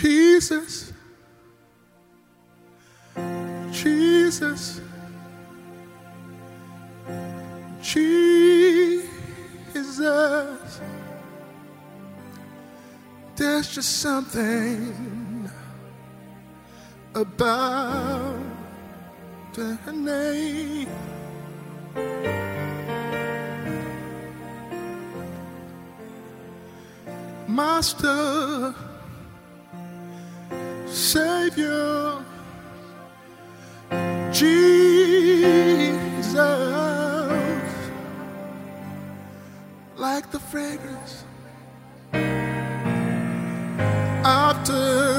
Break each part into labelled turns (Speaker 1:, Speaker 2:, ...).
Speaker 1: Jesus. Jesus. Jesus. There's just something about the name. Master, Savior, Jesus, like the fragrance after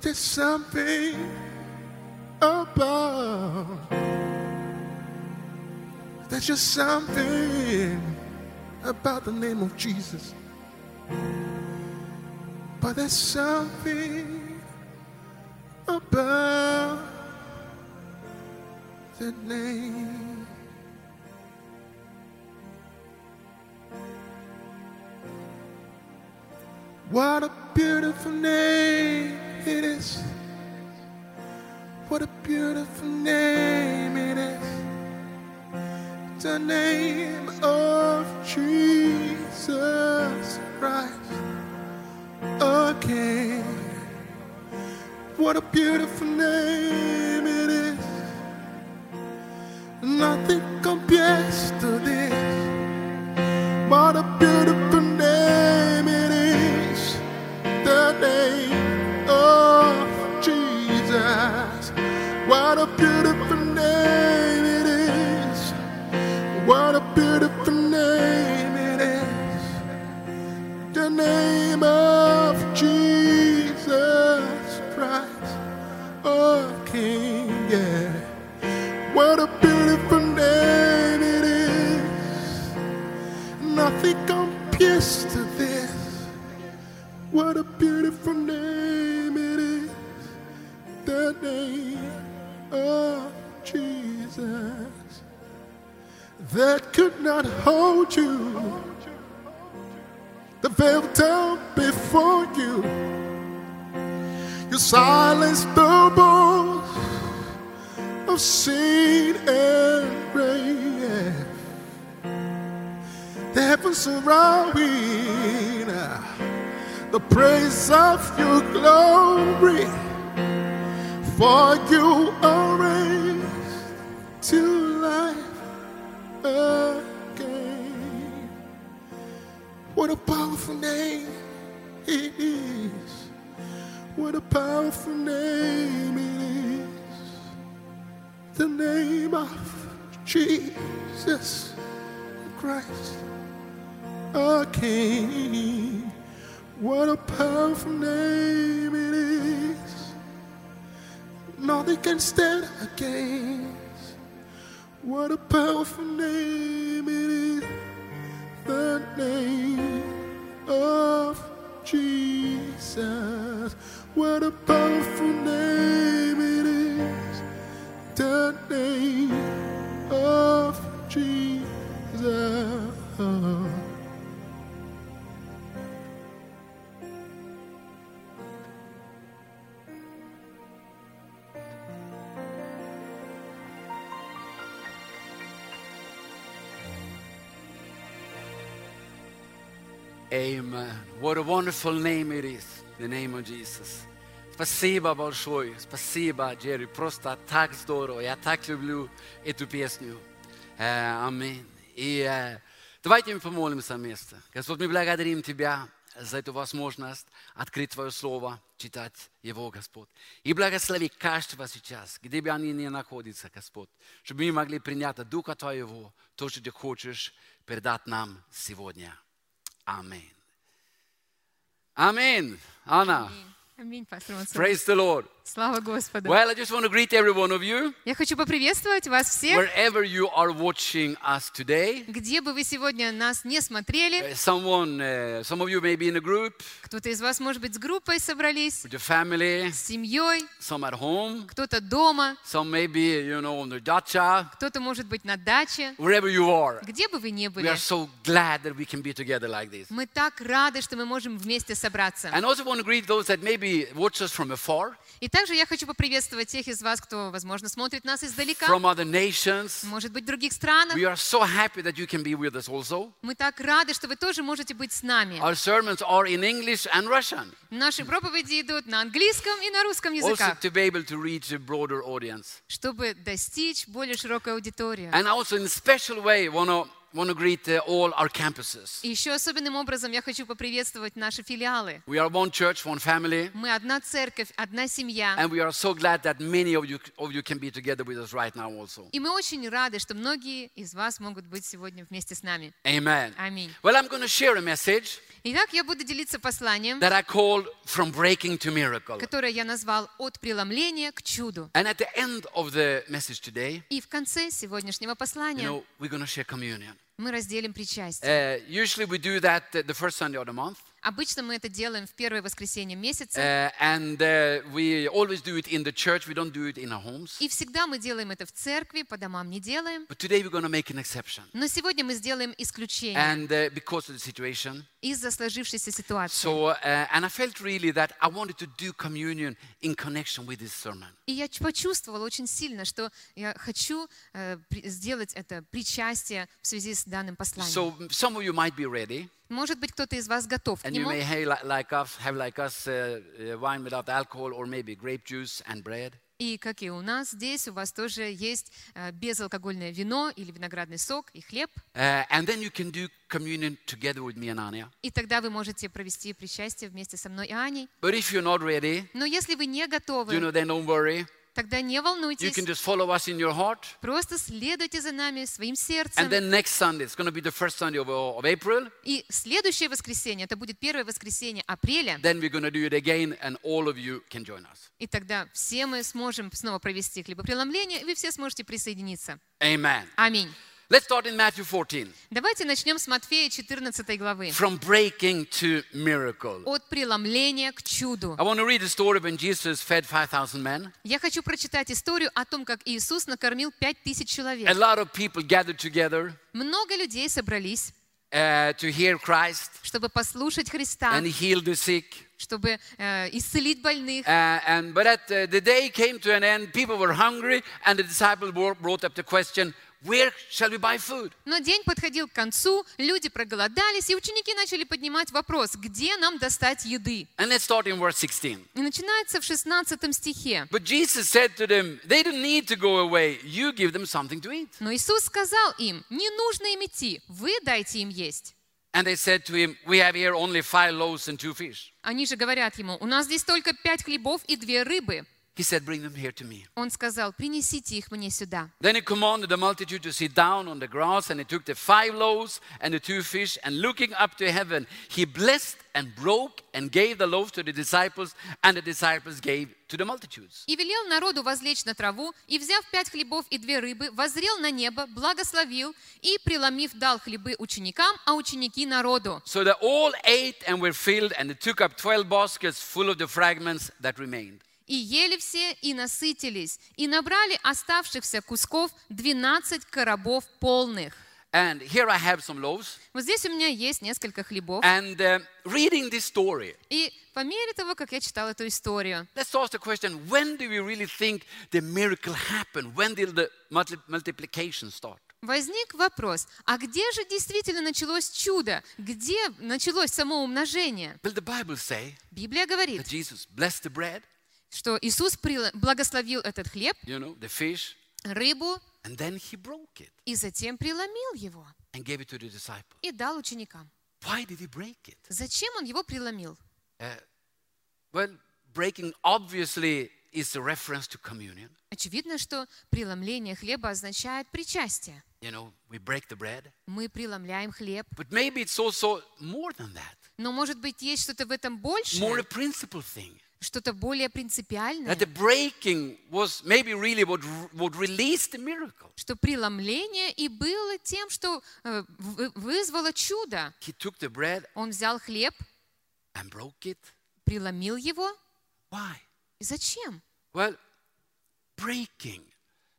Speaker 1: there's something about there's just something about the name of Jesus but there's something about the name. What a beautiful name it is. What a beautiful name it is. The name of Jesus Christ a king. What a beautiful name it is. Nothing beautiful name it is. What a beautiful name it is. The name of Jesus Christ, oh King, yeah. What a beautiful name it is. Nothing compares to this. What a beautiful name it is. The name of Jesus that could not hold you the veil down before you. You silenced the voice of sin and rain. The heavens surrounding the praise of your glory. For you are raised to life again. What a powerful name it is. What a powerful name it is. The name of Jesus Christ, our King. What a powerful name it is. Nothing can stand against. What a powerful name it is the name of Jesus. What a powerful name it is. The name of Jesus.
Speaker 2: Amen. What a wonderful name it is, the name of Jesus. Спасибо большое, спасибо, Джерри. Просто так здорово. Я так люблю эту песню. Э, Аминь. И э, давайте мы помолимся вместе. Господь, мы благодарим Тебя за эту возможность открыть Твое Слово, читать его, Господь. И благослови каждого сейчас, где бы они ни находятся, Господь, чтобы мы могли принять Духа Твоего то, что Ты хочешь передать нам сегодня. Аминь. Аминь. Анна,
Speaker 3: Аминь, пастор Мансур.
Speaker 2: praise the Lord.
Speaker 3: Слава Господу.
Speaker 2: Well, I just want to greet every one of you,
Speaker 3: Я хочу поприветствовать вас всех,
Speaker 2: wherever you are watching us today.
Speaker 3: где бы вы сегодня нас не смотрели.
Speaker 2: Uh, Someone, uh, some of you may be in a group
Speaker 3: Кто-то из вас, может быть, с группой собрались,
Speaker 2: with your family,
Speaker 3: с семьей,
Speaker 2: some at home,
Speaker 3: кто-то дома,
Speaker 2: some maybe, you know, on the dacha,
Speaker 3: кто-то, может быть, на даче.
Speaker 2: wherever you are.
Speaker 3: Где бы вы ни
Speaker 2: We
Speaker 3: были,
Speaker 2: are so glad that we can be together like this.
Speaker 3: мы так рады, что мы можем вместе собраться.
Speaker 2: And also want to greet those that maybe watch us from afar,
Speaker 3: И также я хочу поприветствовать тех из вас, кто, возможно, смотрит нас издалека,
Speaker 2: from other nations.
Speaker 3: может быть, других странах.
Speaker 2: We are so happy that you can be with us also.
Speaker 3: Мы так рады, что вы тоже можете быть с нами.
Speaker 2: Our sermons are in English and Russian,
Speaker 3: Наши проповеди идут на английском и на русском
Speaker 2: also
Speaker 3: языках,
Speaker 2: to be able to reach a broader audience.
Speaker 3: чтобы достичь более широкой аудитории.
Speaker 2: And also in a special way want to want to greet uh, all our campuses.
Speaker 3: Еще особенным образом я хочу поприветствовать наши филиалы.
Speaker 2: We are one church, one family,
Speaker 3: Мы одна церковь, одна семья.
Speaker 2: and we are so glad that many of you of you can be together with us right now also.
Speaker 3: И мы очень рады, что многие из вас могут быть сегодня вместе с нами.
Speaker 2: Amen.
Speaker 3: Аминь.
Speaker 2: Well, I'm going to share a message
Speaker 3: Итак, я буду делиться посланием,
Speaker 2: that I call From Breaking to Miracle.
Speaker 3: которое я назвал «От преломления к чуду».
Speaker 2: And at the end of the message today,
Speaker 3: И в конце сегодняшнего
Speaker 2: you
Speaker 3: послания
Speaker 2: know, we're going to share communion.
Speaker 3: мы разделим причастие.
Speaker 2: Uh, usually we do that uh, the first Sunday of the month,
Speaker 3: Обычно мы это делаем в первое воскресенье месяца.
Speaker 2: uh, and uh, we always do it in the church. We don't do it in our homes.
Speaker 3: И всегда мы делаем это в церкви, по домам не делаем.
Speaker 2: But today we're going to make an exception,
Speaker 3: Но сегодня мы сделаем исключение
Speaker 2: and uh, because of the situation.
Speaker 3: из-за сложившейся ситуации.
Speaker 2: So, uh, and I felt really that I wanted to do communion in connection with this sermon.
Speaker 3: И я почувствовала очень сильно, что я хочу при- сделать это причастие в связи с данным посланием.
Speaker 2: So some of you might be ready,
Speaker 3: Может быть, кто-то из вас готов к
Speaker 2: and you
Speaker 3: нему.
Speaker 2: may have li- like us, have like us uh, uh, wine without alcohol, or maybe grape juice and bread.
Speaker 3: И как и у нас здесь, у вас тоже есть э, безалкогольное вино или виноградный сок и хлеб.
Speaker 2: Uh, and then you can do communion together with me and Anya.
Speaker 3: И тогда вы можете провести причастие вместе со мной и Аней.
Speaker 2: But if you're not ready,
Speaker 3: Но если вы не готовы,
Speaker 2: you know, then don't worry.
Speaker 3: Тогда не
Speaker 2: You
Speaker 3: волнуйтесь.
Speaker 2: can just follow us in your heart.
Speaker 3: Просто следуйте за нами своим
Speaker 2: And
Speaker 3: сердцем.
Speaker 2: then next Sunday, it's going to be the first Sunday of, of April.
Speaker 3: И следующее воскресенье, это будет первое воскресенье апреля,
Speaker 2: Then we're going to do it again, and all of you can join us.
Speaker 3: и тогда все мы сможем снова провести хлебопреломление, и вы все сможете присоединиться.
Speaker 2: Amen.
Speaker 3: Аминь.
Speaker 2: Let's start in Matthew 14.
Speaker 3: Давайте начнем с Матфея 14 главы.
Speaker 2: From breaking to miracle.
Speaker 3: От преломления к чуду.
Speaker 2: I want to read the story when Jesus fed 5,000 men.
Speaker 3: Я хочу прочитать историю о том, как Иисус накормил пять тысяч
Speaker 2: A
Speaker 3: человек.
Speaker 2: lot of people gathered together
Speaker 3: Много людей собрались,
Speaker 2: uh, to hear Christ
Speaker 3: чтобы послушать Христа,
Speaker 2: and heal the sick.
Speaker 3: чтобы э, исцелить больных.
Speaker 2: Uh, and but at uh, the day came to an end, people were hungry, and the disciples bro- brought up the question, "Where shall we buy food?"
Speaker 3: Но день подходил к концу, люди проголодались, и ученики начали поднимать вопрос, где нам достать еды.
Speaker 2: And let's start in verse 16.
Speaker 3: И начинается в 16 стихе.
Speaker 2: But Jesus said to them, "They don't need to go away. You give them something to eat."
Speaker 3: Но Иисус сказал им, не нужно им идти, вы дайте им есть.
Speaker 2: And they said to him, "We have here only five loaves and two fish."
Speaker 3: Они же говорят ему, у нас здесь только пять хлебов и две рыбы.
Speaker 2: He said, "Bring them here to me."
Speaker 3: Он сказал, принесите их мне сюда.
Speaker 2: Then he commanded the multitude to sit down on the grass, and he took the five loaves and the two fish, and looking up to heaven, he blessed and broke and gave the loaves to the disciples, and the disciples gave to the multitudes.
Speaker 3: И велел народу возлечь на траву, и, взяв пять хлебов и две рыбы, воззрел на небо, благословил, и, преломив, дал хлебы ученикам, а ученики народу.
Speaker 2: So they all ate and were filled, and they took up twelve baskets full of the fragments that remained.
Speaker 3: И ели все, и насытились, и набрали оставшихся кусков 12 коробов полных.
Speaker 2: And here I have some loaves.
Speaker 3: Вот здесь у меня есть несколько хлебов.
Speaker 2: And uh, reading this story,
Speaker 3: И по мере того, как я читала эту историю,
Speaker 2: let's ask the question when do we really think the miracle happened? When did the multi- multiplication start?
Speaker 3: возник вопрос, а где же действительно началось чудо? Где началось само умножение? Библия говорит, что Иисус благословил этот хлеб,
Speaker 2: you know, the fish,
Speaker 3: рыбу,
Speaker 2: and then he broke it
Speaker 3: и затем преломил его
Speaker 2: and gave it to the disciples.
Speaker 3: и дал ученикам.
Speaker 2: Why did he break it?
Speaker 3: Зачем он его преломил?
Speaker 2: Well, breaking obviously is a reference to communion.
Speaker 3: Очевидно, что преломление хлеба означает причастие.
Speaker 2: You know, we break the bread.
Speaker 3: Мы преломляем хлеб.
Speaker 2: But maybe it's also more than that,
Speaker 3: Но, может быть, есть что-то в этом
Speaker 2: more a principal thing.
Speaker 3: Что-то более принципиальное, что преломление и было тем, что э, вы- вызвало чудо. Он взял хлеб, преломил его.
Speaker 2: Why?
Speaker 3: И зачем?
Speaker 2: Well, breaking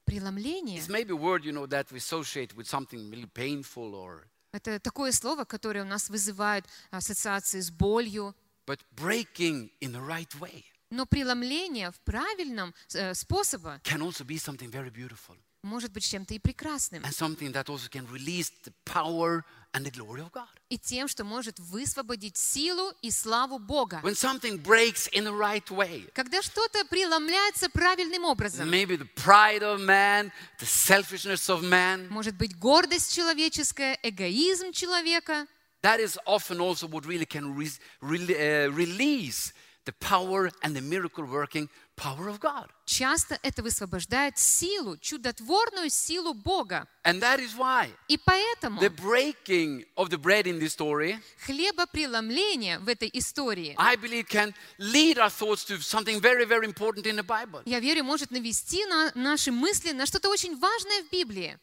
Speaker 3: Преломление
Speaker 2: is maybe a word, you know, that we associate with something really painful or, –
Speaker 3: это такое слово, которое у нас вызывает ассоциации с болью.
Speaker 2: but breaking in the right way
Speaker 3: Но преломление в правильном э, способе
Speaker 2: can also be something very beautiful
Speaker 3: может быть чем-то и прекрасным.
Speaker 2: and something that also can release the power and the glory of God.
Speaker 3: И тем, что может высвободить силу и славу Бога.
Speaker 2: When something breaks in the right way,
Speaker 3: Когда что-то преломляется правильным образом,
Speaker 2: maybe the pride of man, the selfishness of man,
Speaker 3: может быть гордость человеческая, эгоизм человека,
Speaker 2: that is often also what really can re- re- uh, release the power and the miracle working power of God.
Speaker 3: часто это высвобождает силу, чудотворную силу Бога.
Speaker 2: And that is why
Speaker 3: И поэтому
Speaker 2: the breaking of the bread in this story,
Speaker 3: хлебопреломление в этой истории,
Speaker 2: I believe, can lead our thoughts to something very, very important in the Bible.
Speaker 3: я верю, может навести на наши мысли на что-то очень важное в Библии.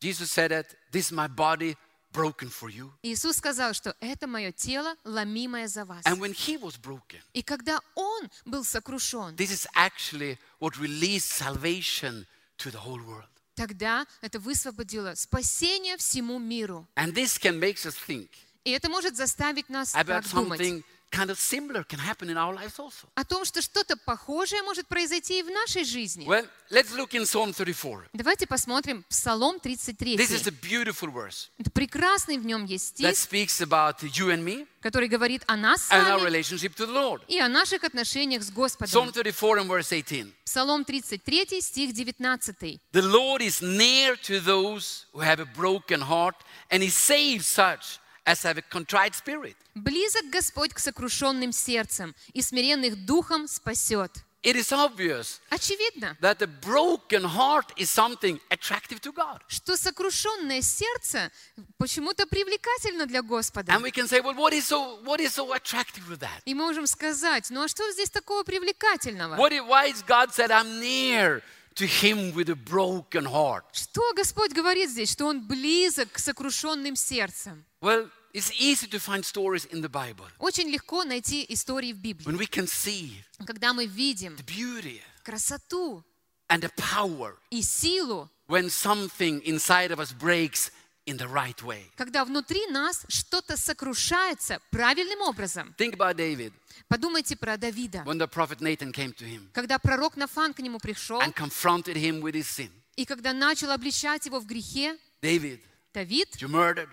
Speaker 2: Jesus said that this is my body broken for you.
Speaker 3: Иисус сказал, что это мое тело, ломимое за вас.
Speaker 2: And when he was broken,
Speaker 3: И когда Он был сокрушен,
Speaker 2: this is actually what released salvation to the whole world.
Speaker 3: тогда это высвободило спасение всему миру.
Speaker 2: And this can make us think
Speaker 3: И это может заставить нас
Speaker 2: about
Speaker 3: так думать
Speaker 2: something kind of similar can happen in our lives also.
Speaker 3: о том, что что-то похожее может произойти и в нашей жизни.
Speaker 2: Well, let's look in Psalm 34.
Speaker 3: Давайте посмотрим Псалом 33.
Speaker 2: This is a beautiful verse
Speaker 3: Это прекрасный в нем есть
Speaker 2: that
Speaker 3: стих,
Speaker 2: speaks about you and me
Speaker 3: который говорит о нас с
Speaker 2: and our relationship to the Lord.
Speaker 3: и о наших отношениях с
Speaker 2: Psalm
Speaker 3: Господом.
Speaker 2: 34 and verse 18.
Speaker 3: Псалом 33, стих 19.
Speaker 2: The Lord is near to those who have a broken heart, and He saves such as a contrite spirit.
Speaker 3: «Близок Господь к сокрушенным сердцем, и смиренных духом спасет».
Speaker 2: It is obvious
Speaker 3: Очевидно,
Speaker 2: that the broken heart is something attractive to God.
Speaker 3: что сокрушенное сердце почему-то привлекательно для Господа.
Speaker 2: And we can say, well, what is so, what is so attractive with that?
Speaker 3: И мы можем сказать, ну а что здесь такого привлекательного?
Speaker 2: What, why is God said, I'm near to him with a broken heart?
Speaker 3: Что Господь говорит здесь? Что Он близок к сокрушенным сердцам.
Speaker 2: Well, it's easy to find stories in the Bible
Speaker 3: Очень легко найти истории в Библии,
Speaker 2: when we can see
Speaker 3: когда мы видим
Speaker 2: the beauty
Speaker 3: красоту
Speaker 2: and the power
Speaker 3: и силу,
Speaker 2: when something inside of us breaks in the right way.
Speaker 3: когда внутри нас что-то сокрушается правильным образом.
Speaker 2: Think about David
Speaker 3: Подумайте про Давида.
Speaker 2: when the prophet Nathan came to him
Speaker 3: Когда пророк Нафан к нему пришел,
Speaker 2: and confronted him with his sin.
Speaker 3: и когда начал обличать его в грехе,
Speaker 2: David,
Speaker 3: Давид,
Speaker 2: you murdered,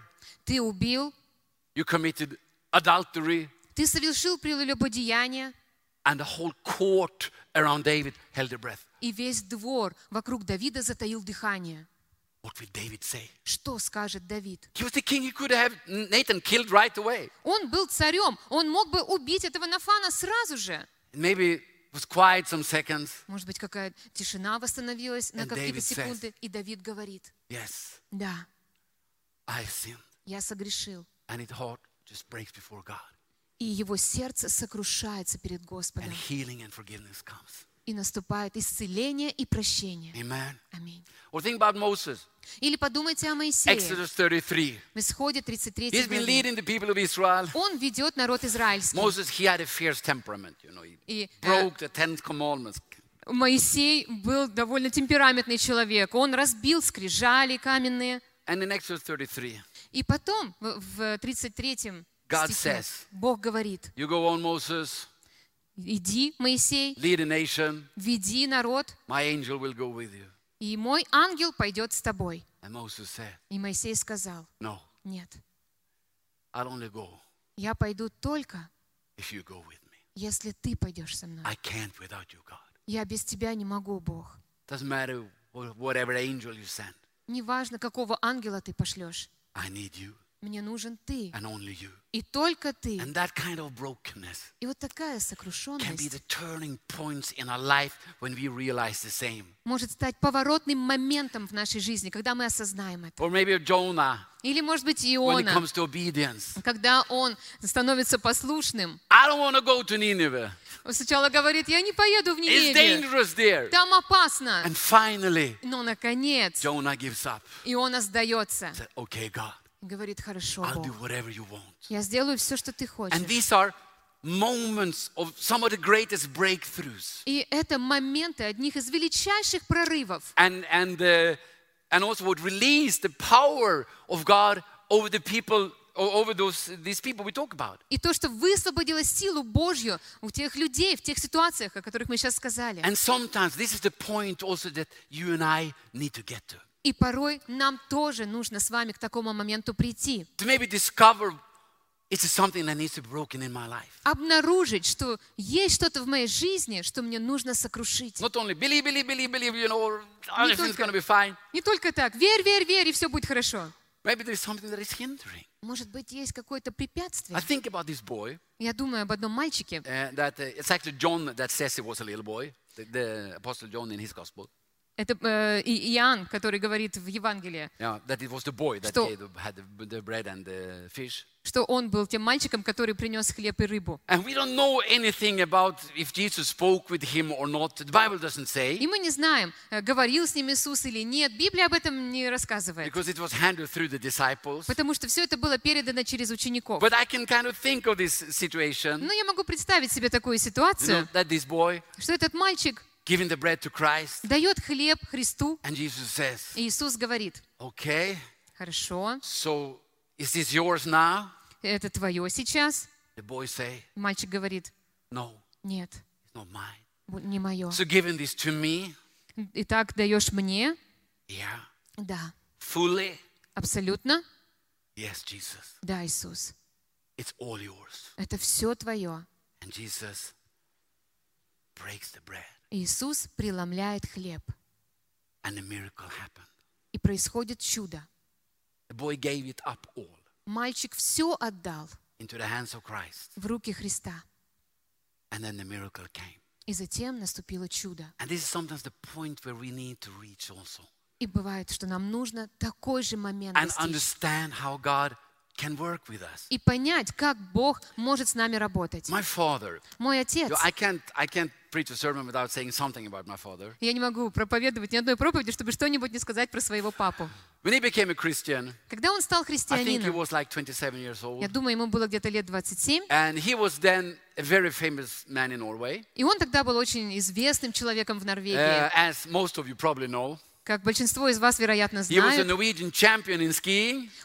Speaker 3: Ты убил,
Speaker 2: you committed adultery,
Speaker 3: ты совершил прелюбодеяние,
Speaker 2: and the whole court around David held their breath.
Speaker 3: и весь двор вокруг Давида затаил дыхание.
Speaker 2: What will David say?
Speaker 3: Что скажет Давид?
Speaker 2: He was the king. He could have Nathan killed right away.
Speaker 3: Он был царем, он мог бы убить этого Нафана сразу же.
Speaker 2: Maybe it was quiet some seconds.
Speaker 3: Может быть, какая тишина восстановилась на какие-то секунды, и Давид говорит,
Speaker 2: Yes,
Speaker 3: да,
Speaker 2: I sinned.
Speaker 3: Я согрешил.
Speaker 2: And his heart just breaks before God.
Speaker 3: И его сердце сокрушается перед
Speaker 2: And
Speaker 3: Господом.
Speaker 2: healing and forgiveness comes.
Speaker 3: И наступает исцеление и прощение. Аминь. Или подумайте о Моисее.
Speaker 2: Exodus 33.
Speaker 3: В Исходе 33
Speaker 2: He's been
Speaker 3: главе.
Speaker 2: leading the people of Israel.
Speaker 3: Он ведет народ израильский.
Speaker 2: Moses, he had a fierce temperament, you know. He
Speaker 3: И э,
Speaker 2: broke the Ten Commandments.
Speaker 3: Моисей был довольно темпераментный человек. Он разбил скрижали каменные.
Speaker 2: And in Exodus 33,
Speaker 3: И потом, в- в 33
Speaker 2: God
Speaker 3: стихе,
Speaker 2: says-
Speaker 3: Бог говорит,
Speaker 2: you go on, Moses,
Speaker 3: иди, Моисей,
Speaker 2: lead a nation.
Speaker 3: веди народ,
Speaker 2: My angel will go with you.
Speaker 3: и мой ангел пойдет с тобой.
Speaker 2: And Moses said,
Speaker 3: И Моисей сказал,
Speaker 2: no,
Speaker 3: нет,
Speaker 2: I'll only go
Speaker 3: я пойду только,
Speaker 2: if you go with me.
Speaker 3: если ты пойдешь со мной.
Speaker 2: I can't without you, God.
Speaker 3: Я без тебя не могу, Бог.
Speaker 2: Doesn't matter wh- whatever angel you send.
Speaker 3: Неважно, какого ангела ты пошлешь.
Speaker 2: I need you.
Speaker 3: Мне нужен ты.
Speaker 2: and only you.
Speaker 3: И только ты.
Speaker 2: And that kind of brokenness
Speaker 3: И вот такая
Speaker 2: can be
Speaker 3: сокрушенность
Speaker 2: the turning points in our life when we realize the same.
Speaker 3: может стать поворотным моментом в нашей жизни, когда мы осознаем это.
Speaker 2: Or maybe Jonah
Speaker 3: Или, может быть,
Speaker 2: when it
Speaker 3: Иона,
Speaker 2: comes to obedience.
Speaker 3: когда он становится послушным.
Speaker 2: I don't want to go to Nineveh.
Speaker 3: Он сначала говорит, я не поеду в
Speaker 2: It's
Speaker 3: Ниневию,
Speaker 2: dangerous there.
Speaker 3: там опасно.
Speaker 2: And finally,
Speaker 3: Но, наконец,
Speaker 2: Jonah gives up.
Speaker 3: Иона сдается.
Speaker 2: Said, okay, God,
Speaker 3: И говорит, хорошо,
Speaker 2: I'll do
Speaker 3: Бог,
Speaker 2: whatever you want.
Speaker 3: я сделаю все, что ты
Speaker 2: And
Speaker 3: хочешь.
Speaker 2: these are moments of some of the greatest breakthroughs.
Speaker 3: И это моменты одних из величайших прорывов.
Speaker 2: And, and, uh, and also would release the power of God over the people, over those, these people we talk about.
Speaker 3: И то, что высвободило силу Божью у тех людей, в тех ситуациях, о которых мы сейчас сказали.
Speaker 2: And sometimes this is the point also that you and I need to get to.
Speaker 3: И порой нам тоже нужно с вами к такому моменту прийти. Обнаружить, что есть что-то в моей жизни, что мне нужно сокрушить. Не только так. Верь, верь, верь, и все будет хорошо. Может быть, есть какое-то препятствие.
Speaker 2: I think about this boy.
Speaker 3: Я думаю об одном мальчике.
Speaker 2: Uh, that uh, it's actually John that says he was a little boy, the, the apostle John in his gospel.
Speaker 3: Это э, Иоанн, который говорит в Евангелии,
Speaker 2: Yeah,
Speaker 3: Что- он был тем мальчиком, который принес хлеб и рыбу. И мы не знаем, э, говорил с ним Иисус или нет. Библия об этом не рассказывает. Потому что все это было передано через учеников. Но я могу представить себе такую ситуацию, что этот мальчик
Speaker 2: giving the bread to Christ,
Speaker 3: дает хлеб Христу,
Speaker 2: and Jesus says,
Speaker 3: и Иисус говорит,
Speaker 2: "Okay,
Speaker 3: хорошо,
Speaker 2: so is this yours now?"
Speaker 3: это твое сейчас.
Speaker 2: The boy say,
Speaker 3: Мальчик говорит,
Speaker 2: "No,
Speaker 3: нет,
Speaker 2: it's not mine."
Speaker 3: не мое.
Speaker 2: So giving this to me,
Speaker 3: Итак, даешь мне?
Speaker 2: yeah,
Speaker 3: Да,
Speaker 2: fully,
Speaker 3: абсолютно.
Speaker 2: yes, Jesus,
Speaker 3: Да, Иисус.
Speaker 2: it's all yours.
Speaker 3: Это все твое.
Speaker 2: And Jesus breaks the bread,
Speaker 3: Иисус преломляет хлеб. И происходит чудо. Мальчик все отдал в руки Христа. И затем наступило чудо. И бывает, что нам нужно такой же момент достичь.
Speaker 2: Can work with us.
Speaker 3: И понять, как Бог может с нами работать.
Speaker 2: My father,
Speaker 3: Мой отец.
Speaker 2: I can't, I can't preach a sermon without saying something about my father.
Speaker 3: Я не могу проповедовать ни одной проповеди, чтобы что-нибудь не сказать про своего папу.
Speaker 2: When he became a Christian,
Speaker 3: Когда он стал
Speaker 2: I think he
Speaker 3: христианином,
Speaker 2: was like 27 years old.
Speaker 3: я думаю, ему было где-то лет 27,
Speaker 2: And he was then a very famous man in Norway,
Speaker 3: и он тогда был очень известным человеком в
Speaker 2: uh,
Speaker 3: Норвегии.
Speaker 2: as most of you probably know.
Speaker 3: Как большинство из вас, вероятно, знают,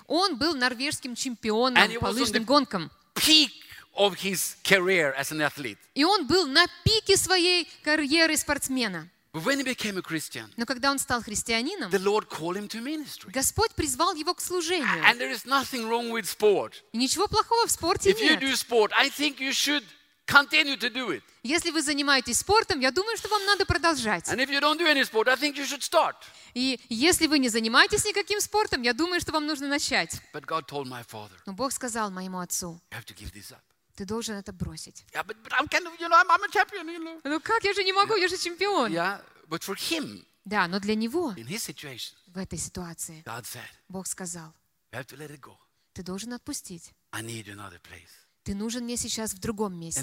Speaker 3: он был норвежским чемпионом по лыжным гонкам.
Speaker 2: peak of his career as an athlete.
Speaker 3: И он был на пике своей карьеры спортсмена. Но когда он стал христианином. Господь призвал его к служению. И ничего плохого в спорте нет.
Speaker 2: Continue to do it.
Speaker 3: Если вы занимаетесь спортом, я думаю, что вам надо продолжать.
Speaker 2: And if you don't do any sport, I think you should start.
Speaker 3: И если вы не занимаетесь никаким спортом, я думаю, что вам нужно начать.
Speaker 2: But God told my father,
Speaker 3: Но Бог сказал моему отцу,
Speaker 2: you have to give this up.
Speaker 3: ты должен это бросить.
Speaker 2: Yeah, but, but I'm kind of, you know, I'm, I'm a champion, you know.
Speaker 3: Ну как, я же не могу, я же чемпион.
Speaker 2: Yeah, but for him,
Speaker 3: Да, но для него
Speaker 2: in his situation,
Speaker 3: в этой ситуации
Speaker 2: God said,
Speaker 3: Бог сказал,
Speaker 2: you have to let it go.
Speaker 3: ты должен отпустить.
Speaker 2: I need another place.
Speaker 3: Ты нужен мне сейчас в другом месте.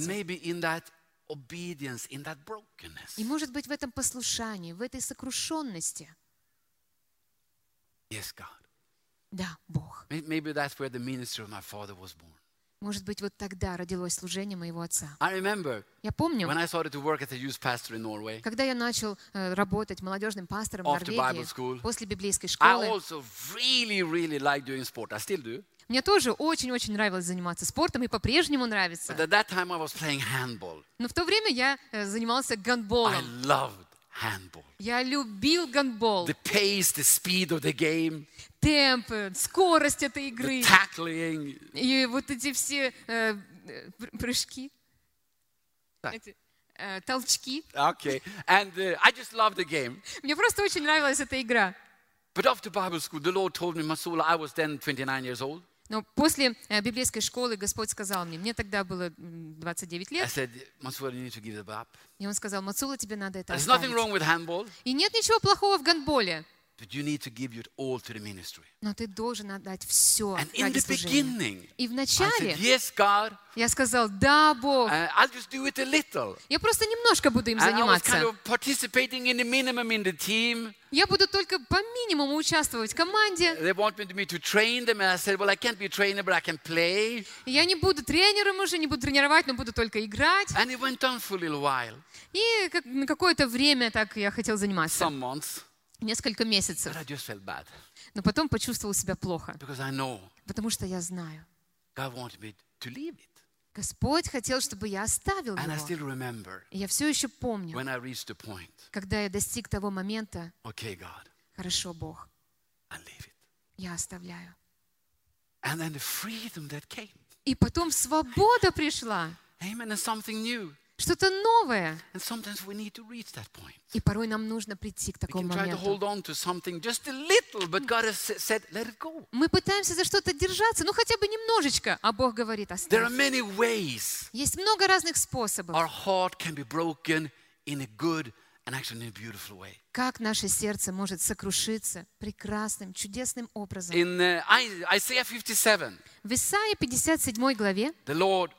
Speaker 3: И может быть в этом послушании, в этой сокрушенности,
Speaker 2: yes, God.
Speaker 3: да, Бог.
Speaker 2: May- Maybe that's where the ministry of my father was born.
Speaker 3: Может быть, вот тогда родилось служение моего отца. Я помню,
Speaker 2: Norway,
Speaker 3: когда я начал э, работать молодежным пастором в
Speaker 2: Bible school,
Speaker 3: Норвегии, после библейской школы,
Speaker 2: really, really
Speaker 3: мне тоже очень-очень нравилось заниматься спортом и по-прежнему нравится.
Speaker 2: But at that time, I was playing handball.
Speaker 3: Но в то время я э, занимался
Speaker 2: I
Speaker 3: гандболом.
Speaker 2: loved handball.
Speaker 3: Я любил гандбол.
Speaker 2: The pace, the speed of the game,
Speaker 3: Темп, э, скорость этой
Speaker 2: the
Speaker 3: игры.
Speaker 2: tackling.
Speaker 3: И вот эти все э, пр- прыжки,
Speaker 2: Так.
Speaker 3: эти, э, толчки.
Speaker 2: Okay. And uh, I just loved the game.
Speaker 3: Мне просто очень нравилась эта игра.
Speaker 2: But after Bible school, the Lord told me, Masula, I was then 29 years old.
Speaker 3: Но после э, библейской школы Господь сказал мне, мне тогда было м, 29
Speaker 2: I
Speaker 3: лет,
Speaker 2: said,
Speaker 3: и он сказал, Мацула, тебе надо это оставить. И нет ничего плохого в гандболе,
Speaker 2: but you need to give it all to the ministry.
Speaker 3: но ты должен отдать все
Speaker 2: And in
Speaker 3: ради
Speaker 2: the
Speaker 3: служения.
Speaker 2: beginning,
Speaker 3: И в
Speaker 2: I
Speaker 3: начале
Speaker 2: said, yes, God,
Speaker 3: я сказал, да, Бог,
Speaker 2: uh, I'll just do it a little.
Speaker 3: я просто немножко буду им
Speaker 2: And I was
Speaker 3: заниматься.
Speaker 2: kind of participating in the minimum in the team.
Speaker 3: Я буду только по минимуму участвовать в команде. Я не буду тренером уже, не буду тренировать, но буду только играть.
Speaker 2: And it went on for a little while,
Speaker 3: И как- на какое-то время так я хотел заниматься.
Speaker 2: some months,
Speaker 3: Несколько месяцев. Но потом почувствовал себя плохо, потому что я знаю. Господь хотел, чтобы я оставил его. И я все еще помню, когда я достиг того момента, хорошо, Бог, я оставляю. И потом свобода пришла,
Speaker 2: Amen. And something new.
Speaker 3: Что-то новое.
Speaker 2: And sometimes we need to reach that point.
Speaker 3: И порой нам нужно прийти к такому моменту.
Speaker 2: little.
Speaker 3: Мы пытаемся за что-то держаться, ну хотя бы немножечко, а Бог говорит,
Speaker 2: There are
Speaker 3: оставь.
Speaker 2: many ways
Speaker 3: Есть много разных способов, как наше сердце может сокрушиться прекрасным, чудесным образом.
Speaker 2: In uh, I- Isaiah 57,
Speaker 3: В Исаии 57 главе
Speaker 2: the Lord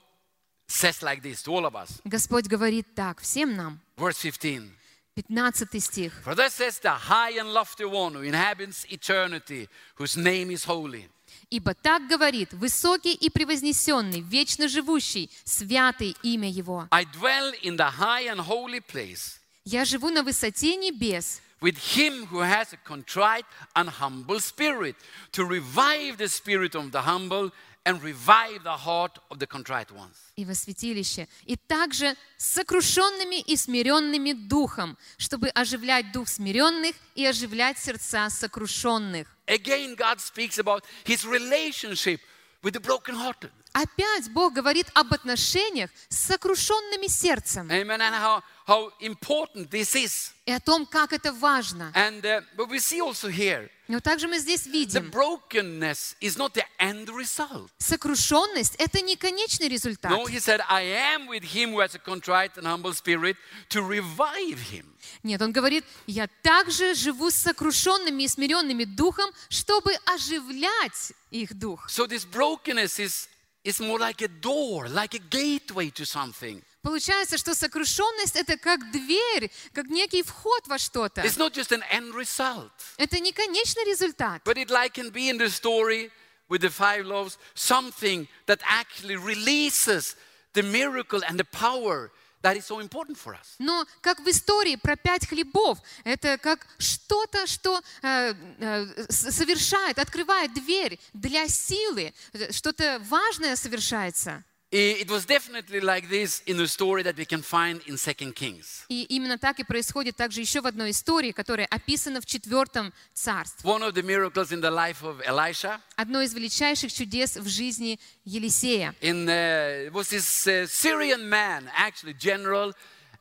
Speaker 2: says like this to all of us.
Speaker 3: Господь говорит так всем нам,
Speaker 2: Verse 15.
Speaker 3: 15 стих.
Speaker 2: For thus says the high and lofty one who inhabits eternity, whose name is holy.
Speaker 3: «Ибо так говорит высокий и превознесенный, вечно живущий, святый имя Его.
Speaker 2: I dwell in the high and holy place
Speaker 3: Я живу на высоте небес,
Speaker 2: with him who has a contrite and humble spirit, to revive the spirit of the humble and revive the heart of the contrite ones.
Speaker 3: и во святилище, и также сокрушенными и смиренными духом, чтобы оживлять дух смиренных и оживлять сердца сокрушенных.
Speaker 2: Again, God speaks about his relationship with the brokenhearted.
Speaker 3: Опять Бог говорит об отношениях с сокрушенными сердцем
Speaker 2: Amen. And how, how important this is.
Speaker 3: и о том, как это важно.
Speaker 2: And uh, but we see also here
Speaker 3: Но также мы здесь
Speaker 2: the
Speaker 3: видим,
Speaker 2: brokenness is not the end result.
Speaker 3: сокрушенность – это не конечный результат.
Speaker 2: No, he said, I am with him who has a contrite and humble spirit to revive him.
Speaker 3: Нет, он говорит, я также живу с сокрушенными и смиренными духом, чтобы оживлять их дух.
Speaker 2: So this brokenness is, is more like a door, like a gateway to something.
Speaker 3: Получается, что сокрушенность – это как дверь, как некий вход во что-то.
Speaker 2: It's not just an end result,
Speaker 3: Это не конечный результат.
Speaker 2: but it like can be in the story with the five loaves, something that actually releases the miracle and the power that is so important for us.
Speaker 3: Но как в истории про пять хлебов, это как что-то, что э, э, совершает, открывает дверь для силы, э, что-то важное совершается.
Speaker 2: I- It was definitely like this in the story that we can find in Second Kings.
Speaker 3: И именно так и происходит также еще в одной истории, которая описана в четвертом царстве.
Speaker 2: One of the miracles in the life of Elisha
Speaker 3: Одно из величайших чудес в жизни Елисея.
Speaker 2: in uh, was this uh, Syrian man, actually general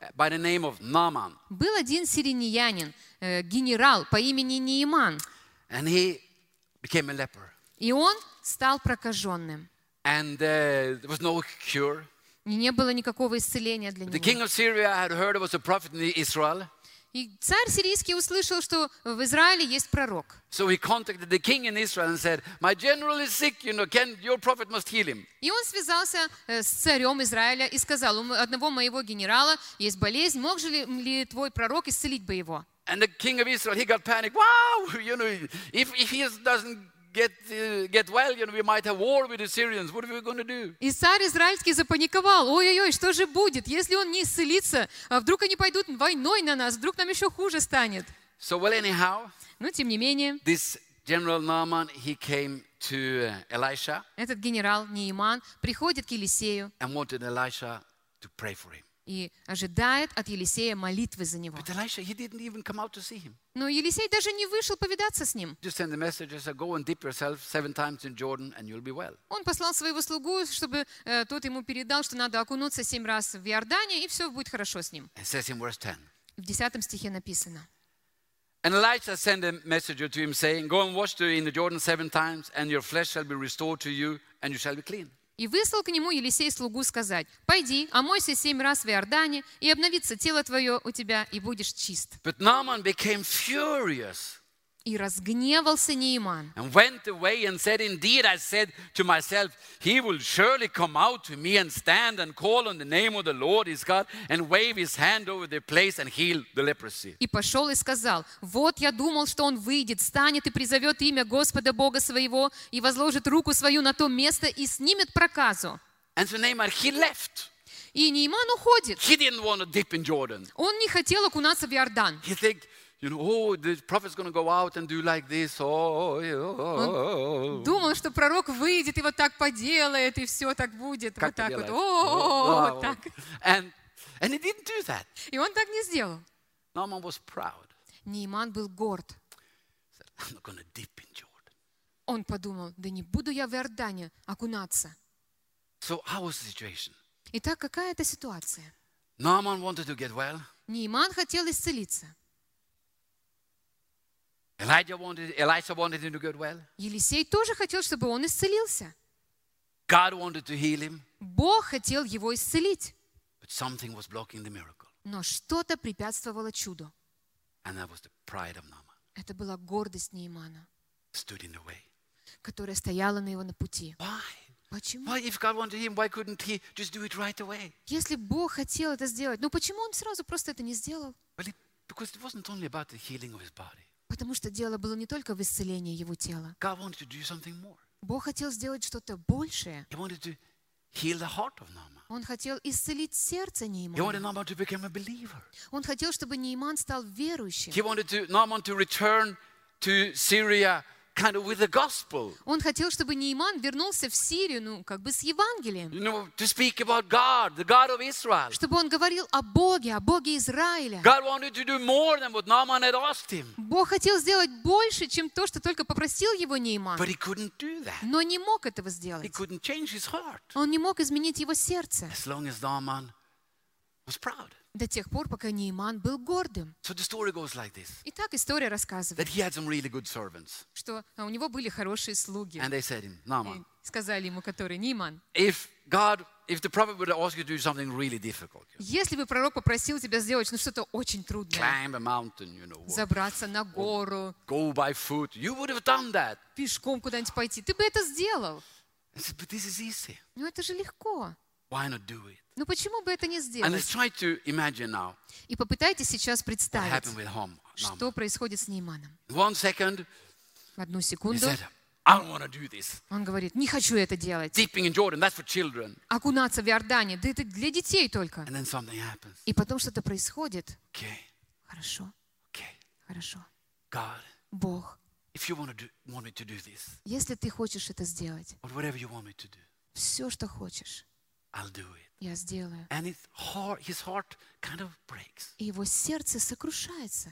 Speaker 2: uh, by the name of Naaman,
Speaker 3: Был один сиринянин, э, генерал по имени Неиман,
Speaker 2: and he became a leper,
Speaker 3: и он стал прокаженным.
Speaker 2: And uh, there was no cure.
Speaker 3: И не было никакого исцеления для
Speaker 2: The
Speaker 3: него.
Speaker 2: king of Syria had heard there was a prophet in Israel,
Speaker 3: И царь сирийский услышал, что в Израиле есть пророк.
Speaker 2: so he contacted the king in Israel and said, "My general is sick. You know, can your prophet must heal him."
Speaker 3: И он связался э, с царем Израиля и сказал, у одного моего генерала есть болезнь, мог же ли, ли твой пророк исцелить бы его?
Speaker 2: And the king of Israel, he got panicked. Wow, you know, if, if he doesn't get, get well, you know, we might have war with the Syrians. What are we going to do?
Speaker 3: И царь израильский запаниковал. Ой-ой-ой, что же будет, если он не исцелится? А вдруг они пойдут войной на нас? Вдруг нам еще хуже станет?
Speaker 2: So, well, anyhow,
Speaker 3: Но тем не менее,
Speaker 2: this general Naaman, he came to uh, Elisha
Speaker 3: этот генерал Неиман приходит к Елисею
Speaker 2: and wanted Elisha to pray for him.
Speaker 3: И ожидает от Елисея молитвы за него.
Speaker 2: Elisha.
Speaker 3: Но Елисей даже не вышел повидаться с ним.
Speaker 2: Well.
Speaker 3: Он послал своего слугу, чтобы э, тот ему передал, что надо окунуться семь раз в Иордане, и все будет хорошо с ним.
Speaker 2: It says in verse 10,
Speaker 3: В 10 стихе написано.
Speaker 2: And Elijah sent a messenger to him, saying, Go and wash in the Jordan seven times, and your flesh shall be restored to you, and you shall be clean.
Speaker 3: И выслал к нему Елисей слугу сказать, «Пойди, омойся семь раз в Иордане, и обновится тело твое у тебя, и будешь чист».
Speaker 2: But Naaman became furious
Speaker 3: И разгневался Неиман.
Speaker 2: and went away and said, Indeed, I said to myself, He will surely come out to me and stand and call on the name of the Lord his God and wave his hand over the place and heal the leprosy.
Speaker 3: И пошел и сказал, «Вот я думал, что он выйдет, станет и призовет имя Господа Бога своего, и возложит руку свою на то место и снимет проказу».
Speaker 2: And so Naaman, he left.
Speaker 3: И Неиман уходит.
Speaker 2: He didn't want to dip in Jordan.
Speaker 3: Он не хотел окунаться в Иордан.
Speaker 2: He think, you know, oh, the prophet's going to go out and do like this. Oh, oh, oh.
Speaker 3: Думал, что пророк выйдет и вот так поделает, и все так будет.
Speaker 2: Как
Speaker 3: вот так вот. О, так.
Speaker 2: And, and he didn't do that.
Speaker 3: И он так не сделал.
Speaker 2: Naaman was proud.
Speaker 3: Неиман был горд.
Speaker 2: Said, I'm not going to dip in Jordan.
Speaker 3: Он подумал, да не буду я в Иордане окунаться.
Speaker 2: So how was the situation?
Speaker 3: Итак, какая это ситуация?
Speaker 2: Naaman wanted to get well.
Speaker 3: Неиман хотел исцелиться.
Speaker 2: Elijah wanted, Elisha wanted him to get well.
Speaker 3: Елисей тоже хотел, чтобы он исцелился.
Speaker 2: God wanted to heal him.
Speaker 3: Бог хотел его исцелить.
Speaker 2: But something was blocking the miracle.
Speaker 3: Но что-то препятствовало чуду.
Speaker 2: And that was the pride of Naaman.
Speaker 3: Это была гордость Неимана,
Speaker 2: Stood in the way.
Speaker 3: которая стояла на его на пути.
Speaker 2: Why?
Speaker 3: Почему?
Speaker 2: Why, if God wanted him, why couldn't he just do it right away?
Speaker 3: Если Бог хотел это сделать, ну почему он сразу просто это не сделал?
Speaker 2: Well, it, because it wasn't only about the healing of his body.
Speaker 3: Потому что дело было не только в исцелении его тела. Бог хотел сделать что-то большее. Он хотел исцелить сердце
Speaker 2: believer.
Speaker 3: Он хотел, чтобы Неиман стал верующим.
Speaker 2: He wanted to, Naaman to return to Syria kind of with the gospel.
Speaker 3: Он хотел, чтобы Неиман вернулся в Сирию, ну, как бы с Евангелием.
Speaker 2: You know, to speak about God, the God of Israel.
Speaker 3: Чтобы он говорил о Боге, о Боге Израиля.
Speaker 2: God wanted to do more than what Naaman had asked him.
Speaker 3: Бог хотел сделать больше, чем то, что только попросил его Неиман.
Speaker 2: But he couldn't do that.
Speaker 3: Но не мог этого
Speaker 2: He
Speaker 3: сделать.
Speaker 2: couldn't change his heart
Speaker 3: Он не мог изменить его сердце
Speaker 2: as long as Naaman was proud.
Speaker 3: До тех пор, пока Неиман был гордым.
Speaker 2: So the story goes like this
Speaker 3: Итак, история рассказывает,
Speaker 2: that he had some really good servants.
Speaker 3: что а, у него были хорошие слуги.
Speaker 2: And they said him,
Speaker 3: И
Speaker 2: Naaman,
Speaker 3: сказали ему, которые, Неиман,
Speaker 2: if God, if the prophet would ask you to do something really difficult, you
Speaker 3: если бы пророк попросил тебя сделать ну, что-то очень трудное,
Speaker 2: climb a mountain, you know, or
Speaker 3: забраться на гору,
Speaker 2: go by foot, you would have done that.
Speaker 3: пешком куда-нибудь пойти, ты бы это сделал.
Speaker 2: I said, but this is easy.
Speaker 3: Ну это же легко.
Speaker 2: Why not do it?
Speaker 3: Ну почему бы это не сделать? И попытайтесь сейчас представить, что происходит с Нейманом. В одну секунду
Speaker 2: I don't want to do this.
Speaker 3: он говорит, не хочу это делать.
Speaker 2: Dipping in Jordan, that's for children.
Speaker 3: Окунаться в Иордане, да это для детей только.
Speaker 2: And then something happens.
Speaker 3: И потом что-то происходит.
Speaker 2: Okay,
Speaker 3: Хорошо,
Speaker 2: okay.
Speaker 3: хорошо.
Speaker 2: God,
Speaker 3: Бог,
Speaker 2: if you want to do, want me to do this,
Speaker 3: если ты хочешь это сделать,
Speaker 2: or whatever you want me to do,
Speaker 3: все, что хочешь,
Speaker 2: I'll do it.
Speaker 3: я сделаю.
Speaker 2: And his heart, his heart kind of breaks,
Speaker 3: И его сердце сокрушается.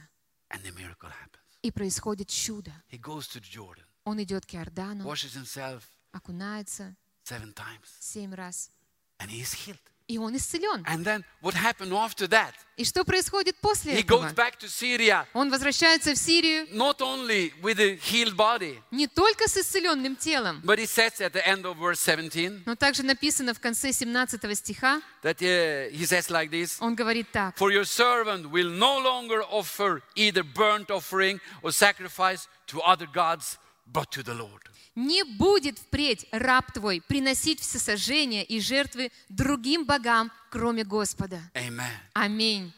Speaker 2: and the miracle happens.
Speaker 3: И происходит чудо.
Speaker 2: He goes to Jordan,
Speaker 3: Он идет к Иордану,
Speaker 2: washes himself
Speaker 3: окунается
Speaker 2: seven times,
Speaker 3: семь раз.
Speaker 2: and he is healed.
Speaker 3: И он исцелен.
Speaker 2: And then what happened after that?
Speaker 3: И что происходит после
Speaker 2: He
Speaker 3: этого?
Speaker 2: goes back to Syria,
Speaker 3: Он возвращается в Сирию
Speaker 2: not only with a healed body,
Speaker 3: не только с исцеленным телом,
Speaker 2: but he says at the end of verse 17
Speaker 3: но также написано в конце 17 стиха,
Speaker 2: that uh, he says like this
Speaker 3: он говорит так.
Speaker 2: For your servant will no longer offer either burnt offering or sacrifice to other gods, but to the Lord.
Speaker 3: Не будет впредь раб твой приносить всесожжения и жертвы другим богам, кроме Господа. Аминь.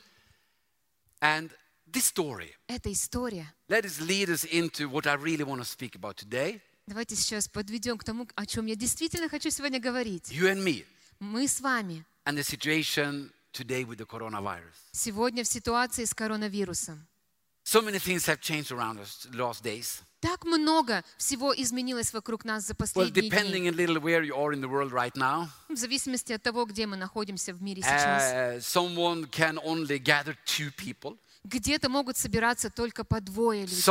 Speaker 2: And this story,
Speaker 3: Эта история.
Speaker 2: let us lead us into what I really want to speak about today.
Speaker 3: Давайте сейчас подведем к тому, о чем я действительно хочу сегодня говорить.
Speaker 2: You and me,
Speaker 3: Мы с вами
Speaker 2: and the situation today with the coronavirus.
Speaker 3: сегодня в ситуации с коронавирусом.
Speaker 2: So many things have changed around us the last days.
Speaker 3: Так много всего изменилось вокруг нас за последние дни. В зависимости от того, где мы находимся в мире сейчас.
Speaker 2: uh.
Speaker 3: Где-то могут собираться только по двое людей.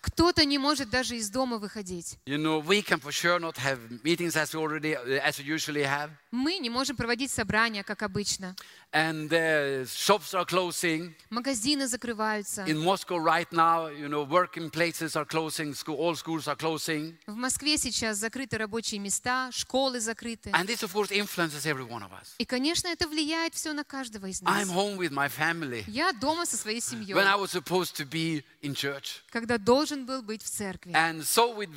Speaker 3: Кто-то не может даже из дома выходить.
Speaker 2: You know, we can for sure not have meetings as we already, as we usually have.
Speaker 3: Мы не можем проводить собрания, как обычно.
Speaker 2: and uh, shops are closing.
Speaker 3: Магазины закрываются.
Speaker 2: In Moscow right now, you know, working places are closing, school, all schools are closing.
Speaker 3: В Москве сейчас закрыты рабочие места, школы закрыты.
Speaker 2: And this, of course, influences every one of us.
Speaker 3: И, конечно, это влияет все на каждого из
Speaker 2: I'm
Speaker 3: нас.
Speaker 2: home with my family
Speaker 3: Я дома со своей
Speaker 2: when I
Speaker 3: семьей,
Speaker 2: was supposed to be in church.
Speaker 3: когда должен был быть в церкви.
Speaker 2: And so with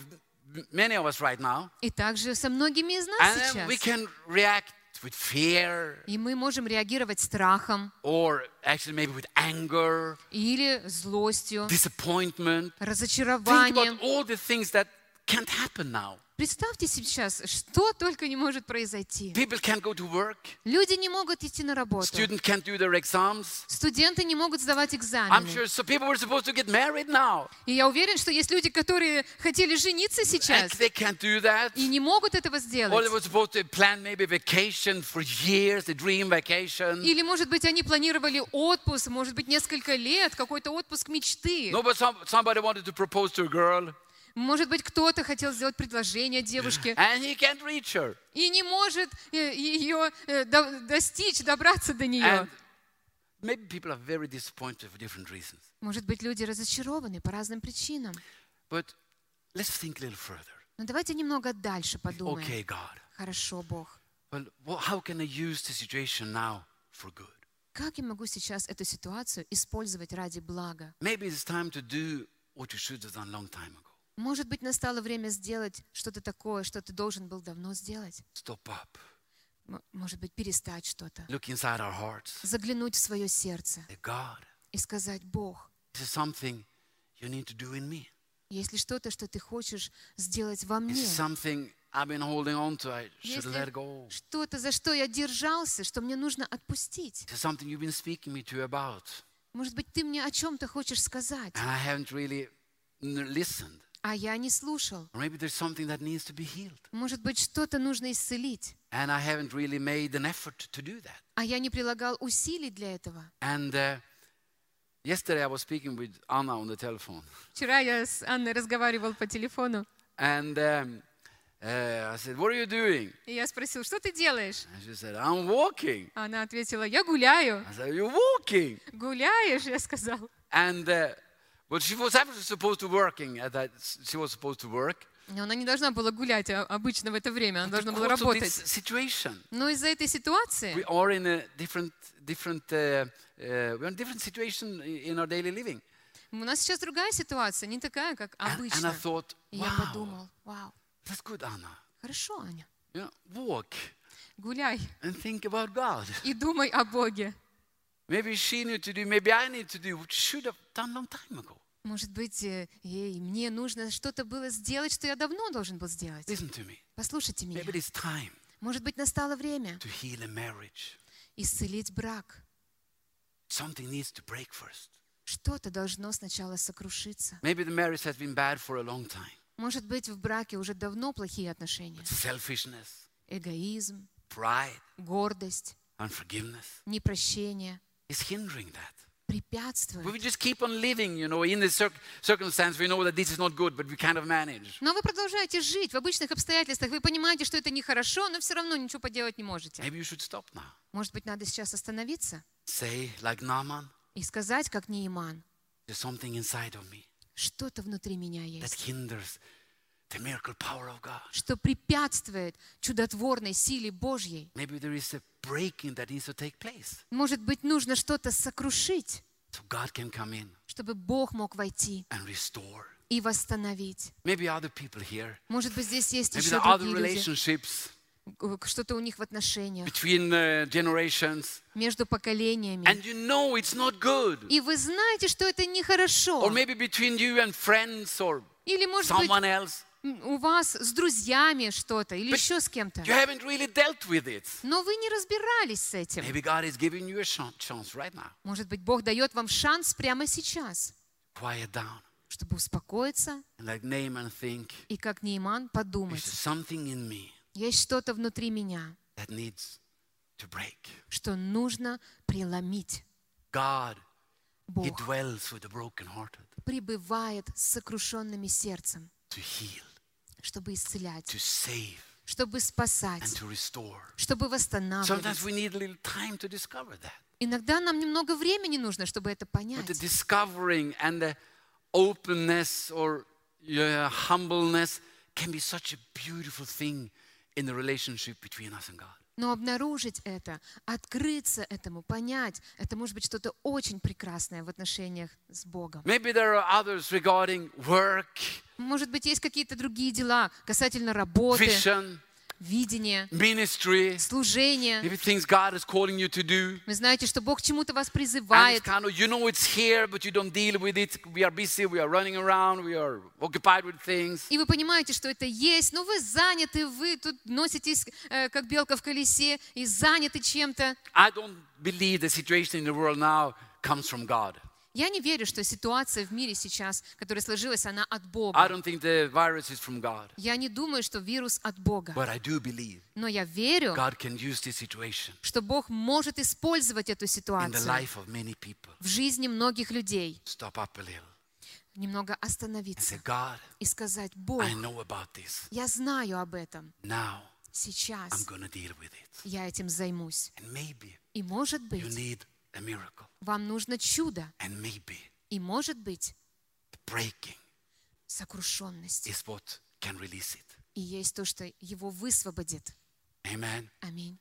Speaker 2: many of us right now.
Speaker 3: И также со многими из нас
Speaker 2: And then we
Speaker 3: сейчас.
Speaker 2: can react with fear
Speaker 3: И мы можем реагировать страхом
Speaker 2: or actually maybe with anger,
Speaker 3: или злостью,
Speaker 2: disappointment. Think about
Speaker 3: разочарованием.
Speaker 2: all the things that can't happen now.
Speaker 3: Представьте сейчас, что только не может произойти.
Speaker 2: People can't go to work.
Speaker 3: Люди не могут идти на работу.
Speaker 2: Students can't do their exams.
Speaker 3: Студенты не могут сдавать
Speaker 2: I'm
Speaker 3: экзамены.
Speaker 2: sure so people were supposed to get married now.
Speaker 3: И я уверен, что есть люди, которые хотели жениться сейчас и не могут этого сделать.
Speaker 2: years.
Speaker 3: Или, может быть, они планировали отпуск, может быть, несколько лет, какой-то отпуск мечты.
Speaker 2: No,
Speaker 3: Может быть, кто-то хотел сделать предложение девушке
Speaker 2: and he can't reach her.
Speaker 3: и не может э, ее э, до- достичь, добраться до нее.
Speaker 2: Maybe people are very disappointed for different reasons.
Speaker 3: Может быть, люди разочарованы по разным причинам.
Speaker 2: But let's think a little further.
Speaker 3: Но давайте немного дальше подумаем.
Speaker 2: Okay, God.
Speaker 3: Хорошо, Бог.
Speaker 2: Well, how can I use the situation now for good?
Speaker 3: Как я могу сейчас эту ситуацию использовать ради блага?
Speaker 2: Maybe it's time to do what you should have done a long time ago.
Speaker 3: Может быть, настало время сделать что-то такое, что ты должен был давно сделать.
Speaker 2: Stop up,
Speaker 3: М- Может быть, перестать что-то.
Speaker 2: look inside our hearts.
Speaker 3: Заглянуть в свое сердце
Speaker 2: Say, God,
Speaker 3: и сказать, Бог,
Speaker 2: this is something you need to do in me.
Speaker 3: если что-то, что ты хочешь сделать во мне,
Speaker 2: is something I've been holding on to. I should let go.
Speaker 3: что-то, за что я держался, что мне нужно отпустить.
Speaker 2: Is something you've been speaking me to about.
Speaker 3: Может быть, ты мне о чем-то хочешь сказать,
Speaker 2: And I haven't really listened.
Speaker 3: А я не слушал.
Speaker 2: Or maybe there's something that needs to be healed.
Speaker 3: Может быть, что-то нужно исцелить,
Speaker 2: And I haven't really made an effort to do that.
Speaker 3: а я не прилагал усилий для этого.
Speaker 2: And uh, yesterday I was speaking with Anna on the telephone.
Speaker 3: Вчера я с Анной разговаривал по телефону,
Speaker 2: And um, uh, I said, What are you doing?
Speaker 3: и я спросил, что ты делаешь?
Speaker 2: And she said, I'm walking.
Speaker 3: Она ответила, я гуляю.
Speaker 2: I said, You're walking.
Speaker 3: Гуляешь, я сказал.
Speaker 2: And uh, well, she was actually supposed to working at that. She was supposed to work.
Speaker 3: Но она не должна была гулять а, обычно в это время, она должна была
Speaker 2: Because of this
Speaker 3: работать.
Speaker 2: situation,
Speaker 3: Но из-за этой ситуации
Speaker 2: we are in a different, different, uh, uh, we're in a different situation i- in our daily living.
Speaker 3: у нас сейчас другая ситуация, не такая, как
Speaker 2: And, and I
Speaker 3: обычно.
Speaker 2: thought,
Speaker 3: И я
Speaker 2: wow,
Speaker 3: подумал, вау,
Speaker 2: that's good, Anna.
Speaker 3: хорошо, Аня,
Speaker 2: You know, walk
Speaker 3: гуляй
Speaker 2: and think about God.
Speaker 3: и думай о Боге.
Speaker 2: Maybe she need to do, maybe I need to do what should have done long time ago.
Speaker 3: Может быть, э, ей, мне нужно что-то было сделать, что я давно должен был сделать.
Speaker 2: Listen to me.
Speaker 3: Послушайте меня.
Speaker 2: Maybe it's time
Speaker 3: Может быть, настало время
Speaker 2: to heal a marriage.
Speaker 3: исцелить брак.
Speaker 2: Something needs to break first.
Speaker 3: Что-то должно сначала сокрушиться.
Speaker 2: Maybe the marriage has been bad for a long time.
Speaker 3: Может быть, в браке уже давно плохие отношения.
Speaker 2: Selfishness,
Speaker 3: Эгоизм,
Speaker 2: pride,
Speaker 3: гордость,
Speaker 2: unforgiveness
Speaker 3: непрощение
Speaker 2: is hindering that. We
Speaker 3: препятствуют.
Speaker 2: will just keep on living, you know, in the cir- circumstance we know that this is not good, but we kind of manage.
Speaker 3: Но вы продолжаете жить в обычных обстоятельствах. Вы понимаете, что это нехорошо, но все равно ничего поделать не можете.
Speaker 2: Maybe you should stop now.
Speaker 3: Может быть, надо сейчас остановиться
Speaker 2: Say, like Naaman,
Speaker 3: и сказать, как Неиман,
Speaker 2: there's something inside of me
Speaker 3: что-то внутри меня
Speaker 2: that
Speaker 3: есть,
Speaker 2: hinders the miracle power of God.
Speaker 3: что препятствует чудотворной силе Божьей.
Speaker 2: Maybe there is a breaking that needs to take place
Speaker 3: Может быть, нужно что-то сокрушить,
Speaker 2: so God can come in
Speaker 3: чтобы Бог мог войти
Speaker 2: and restore.
Speaker 3: и восстановить.
Speaker 2: Maybe other people here,
Speaker 3: Может быть, здесь есть
Speaker 2: maybe
Speaker 3: еще другие люди, э, что-то у них в отношениях,
Speaker 2: between uh, generations,
Speaker 3: между поколениями.
Speaker 2: and you know it's not good.
Speaker 3: И вы знаете, что это нехорошо.
Speaker 2: Or maybe between you and friends or
Speaker 3: Или, может быть,
Speaker 2: someone else.
Speaker 3: У вас с друзьями что-то, или
Speaker 2: But
Speaker 3: еще с кем-то.
Speaker 2: You haven't really dealt with it.
Speaker 3: Но вы не разбирались с этим.
Speaker 2: Maybe God is giving you a chan- chance right now.
Speaker 3: Может быть, Бог дает вам шанс прямо сейчас,
Speaker 2: Quiet down
Speaker 3: чтобы успокоиться
Speaker 2: and like Naaman think,
Speaker 3: и, как Нейман, подумать.
Speaker 2: something in me
Speaker 3: Есть что-то внутри меня,
Speaker 2: that needs to break.
Speaker 3: что нужно преломить.
Speaker 2: God, He
Speaker 3: Бог
Speaker 2: dwells with the brokenhearted
Speaker 3: пребывает с сокрушенными сердцем,
Speaker 2: to heal,
Speaker 3: чтобы исцелять,
Speaker 2: to save,
Speaker 3: чтобы
Speaker 2: and
Speaker 3: спасать,
Speaker 2: to restore.
Speaker 3: чтобы
Speaker 2: Sometimes
Speaker 3: восстанавливать.
Speaker 2: we need a little time to discover that.
Speaker 3: Иногда нам немного времени нужно, чтобы это
Speaker 2: But the
Speaker 3: понять.
Speaker 2: discovering and the openness or yeah, humbleness can be such a beautiful thing in the relationship between us and God.
Speaker 3: Но обнаружить это, открыться этому, понять, это может быть что-то очень прекрасное в отношениях с Богом.
Speaker 2: Work,
Speaker 3: Может быть, есть какие-то другие дела касательно работы,
Speaker 2: vision,
Speaker 3: видения,
Speaker 2: ministry, do.
Speaker 3: Вы знаете, что Бог чему-то вас призывает, и вы понимаете, что это есть, но вы заняты, вы тут носитесь, э, как белка в колесе, и заняты чем-то.
Speaker 2: I don't believe the situation in the world now comes from God.
Speaker 3: Я не верю, что ситуация в мире сейчас, которая сложилась, она от
Speaker 2: I
Speaker 3: Бога.
Speaker 2: don't think the virus is from God.
Speaker 3: Я не думаю, что вирус от Бога.
Speaker 2: But I do believe
Speaker 3: Но я верю,
Speaker 2: God can use this situation
Speaker 3: что Бог может использовать эту
Speaker 2: in the
Speaker 3: ситуацию
Speaker 2: life of many people.
Speaker 3: в жизни многих людей.
Speaker 2: Stop up a little
Speaker 3: Немного
Speaker 2: and say,
Speaker 3: остановиться
Speaker 2: God,
Speaker 3: и сказать, Бог,
Speaker 2: I know about this.
Speaker 3: я знаю об этом.
Speaker 2: Now I'm
Speaker 3: Сейчас
Speaker 2: going to deal with it.
Speaker 3: я этим займусь.
Speaker 2: And maybe
Speaker 3: И может
Speaker 2: you
Speaker 3: быть,
Speaker 2: need.
Speaker 3: Вам нужно чудо. И может быть, сокрушенность.
Speaker 2: is what can release it.
Speaker 3: И есть то, что его высвободит.
Speaker 2: Amen.
Speaker 3: Аминь.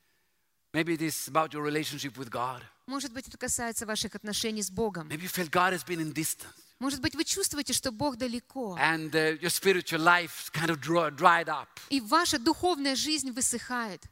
Speaker 2: Maybe it is about your relationship with God.
Speaker 3: Может быть, это касается ваших отношений с Богом.
Speaker 2: Maybe you felt God has been in distance
Speaker 3: Может быть, вы чувствуете, что Бог далеко.
Speaker 2: and uh, your spiritual life kind of dried up.
Speaker 3: И ваша духовная жизнь высыхает.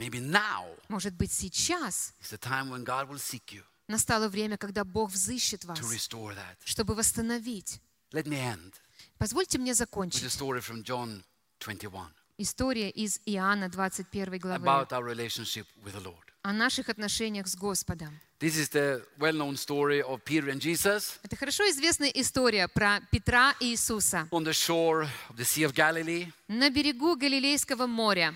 Speaker 2: Maybe now
Speaker 3: Может быть, сейчас
Speaker 2: is the time when God will seek you
Speaker 3: настало время, когда Бог взыщет вас,
Speaker 2: to restore that.
Speaker 3: чтобы восстановить.
Speaker 2: Let me end
Speaker 3: Позвольте мне
Speaker 2: with a
Speaker 3: закончить.
Speaker 2: story from John 21
Speaker 3: История из Иоанна 21 главы
Speaker 2: about our relationship with the Lord.
Speaker 3: о наших отношениях с Господом.
Speaker 2: This is the well known story of Peter and Jesus
Speaker 3: Это хорошо известная история про Петра и Иисуса
Speaker 2: on the shore of the Sea of Galilee
Speaker 3: на берегу Галилейского моря.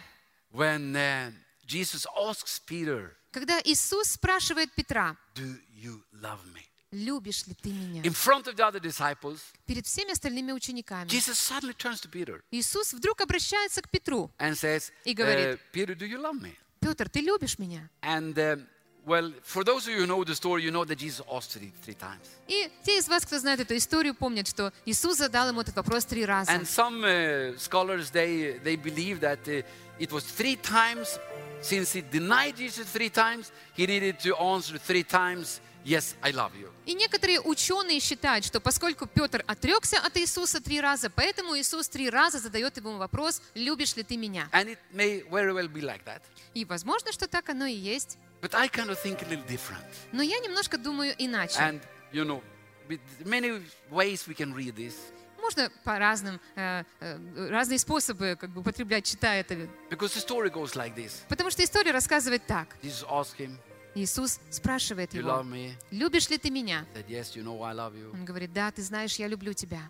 Speaker 2: when uh, Jesus asks Peter,
Speaker 3: Когда Иисус спрашивает Петра,
Speaker 2: Do you love me?
Speaker 3: любишь ли ты меня?
Speaker 2: In front of the other disciples,
Speaker 3: Перед всеми остальными учениками.
Speaker 2: Jesus suddenly turns to Peter
Speaker 3: Иисус вдруг обращается к Петру.
Speaker 2: and says,
Speaker 3: И говорит,
Speaker 2: uh, Peter, do you love me?
Speaker 3: Петр, ты любишь меня?
Speaker 2: And um, well, for those of you who know the story, you know that Jesus asked it three times.
Speaker 3: И те из вас, кто знает эту историю, помнят, что Иисус задал ему этот вопрос три раза.
Speaker 2: And some uh, scholars they they believe that uh, it was three times. Since he denied Jesus three times, he needed to answer three times, "Yes, I love you."
Speaker 3: И некоторые ученые считают, что поскольку Петр отрекся от Иисуса три раза, поэтому Иисус три раза задает ему вопрос, любишь ли ты меня?
Speaker 2: And it may very well be like that.
Speaker 3: И возможно, что так оно и есть.
Speaker 2: But I kind of think a little different.
Speaker 3: Но я немножко думаю иначе.
Speaker 2: And you know, with many ways we can read this.
Speaker 3: Можно по разным, э, э, разные способы как бы употреблять, читая это.
Speaker 2: Because the story goes like this.
Speaker 3: Потому что история рассказывает так.
Speaker 2: Jesus asked him,
Speaker 3: Иисус спрашивает
Speaker 2: "You
Speaker 3: его,
Speaker 2: love me?"
Speaker 3: любишь ли ты меня?
Speaker 2: He said, "Yes, you know I love you.
Speaker 3: Он говорит, да, ты знаешь, я люблю тебя.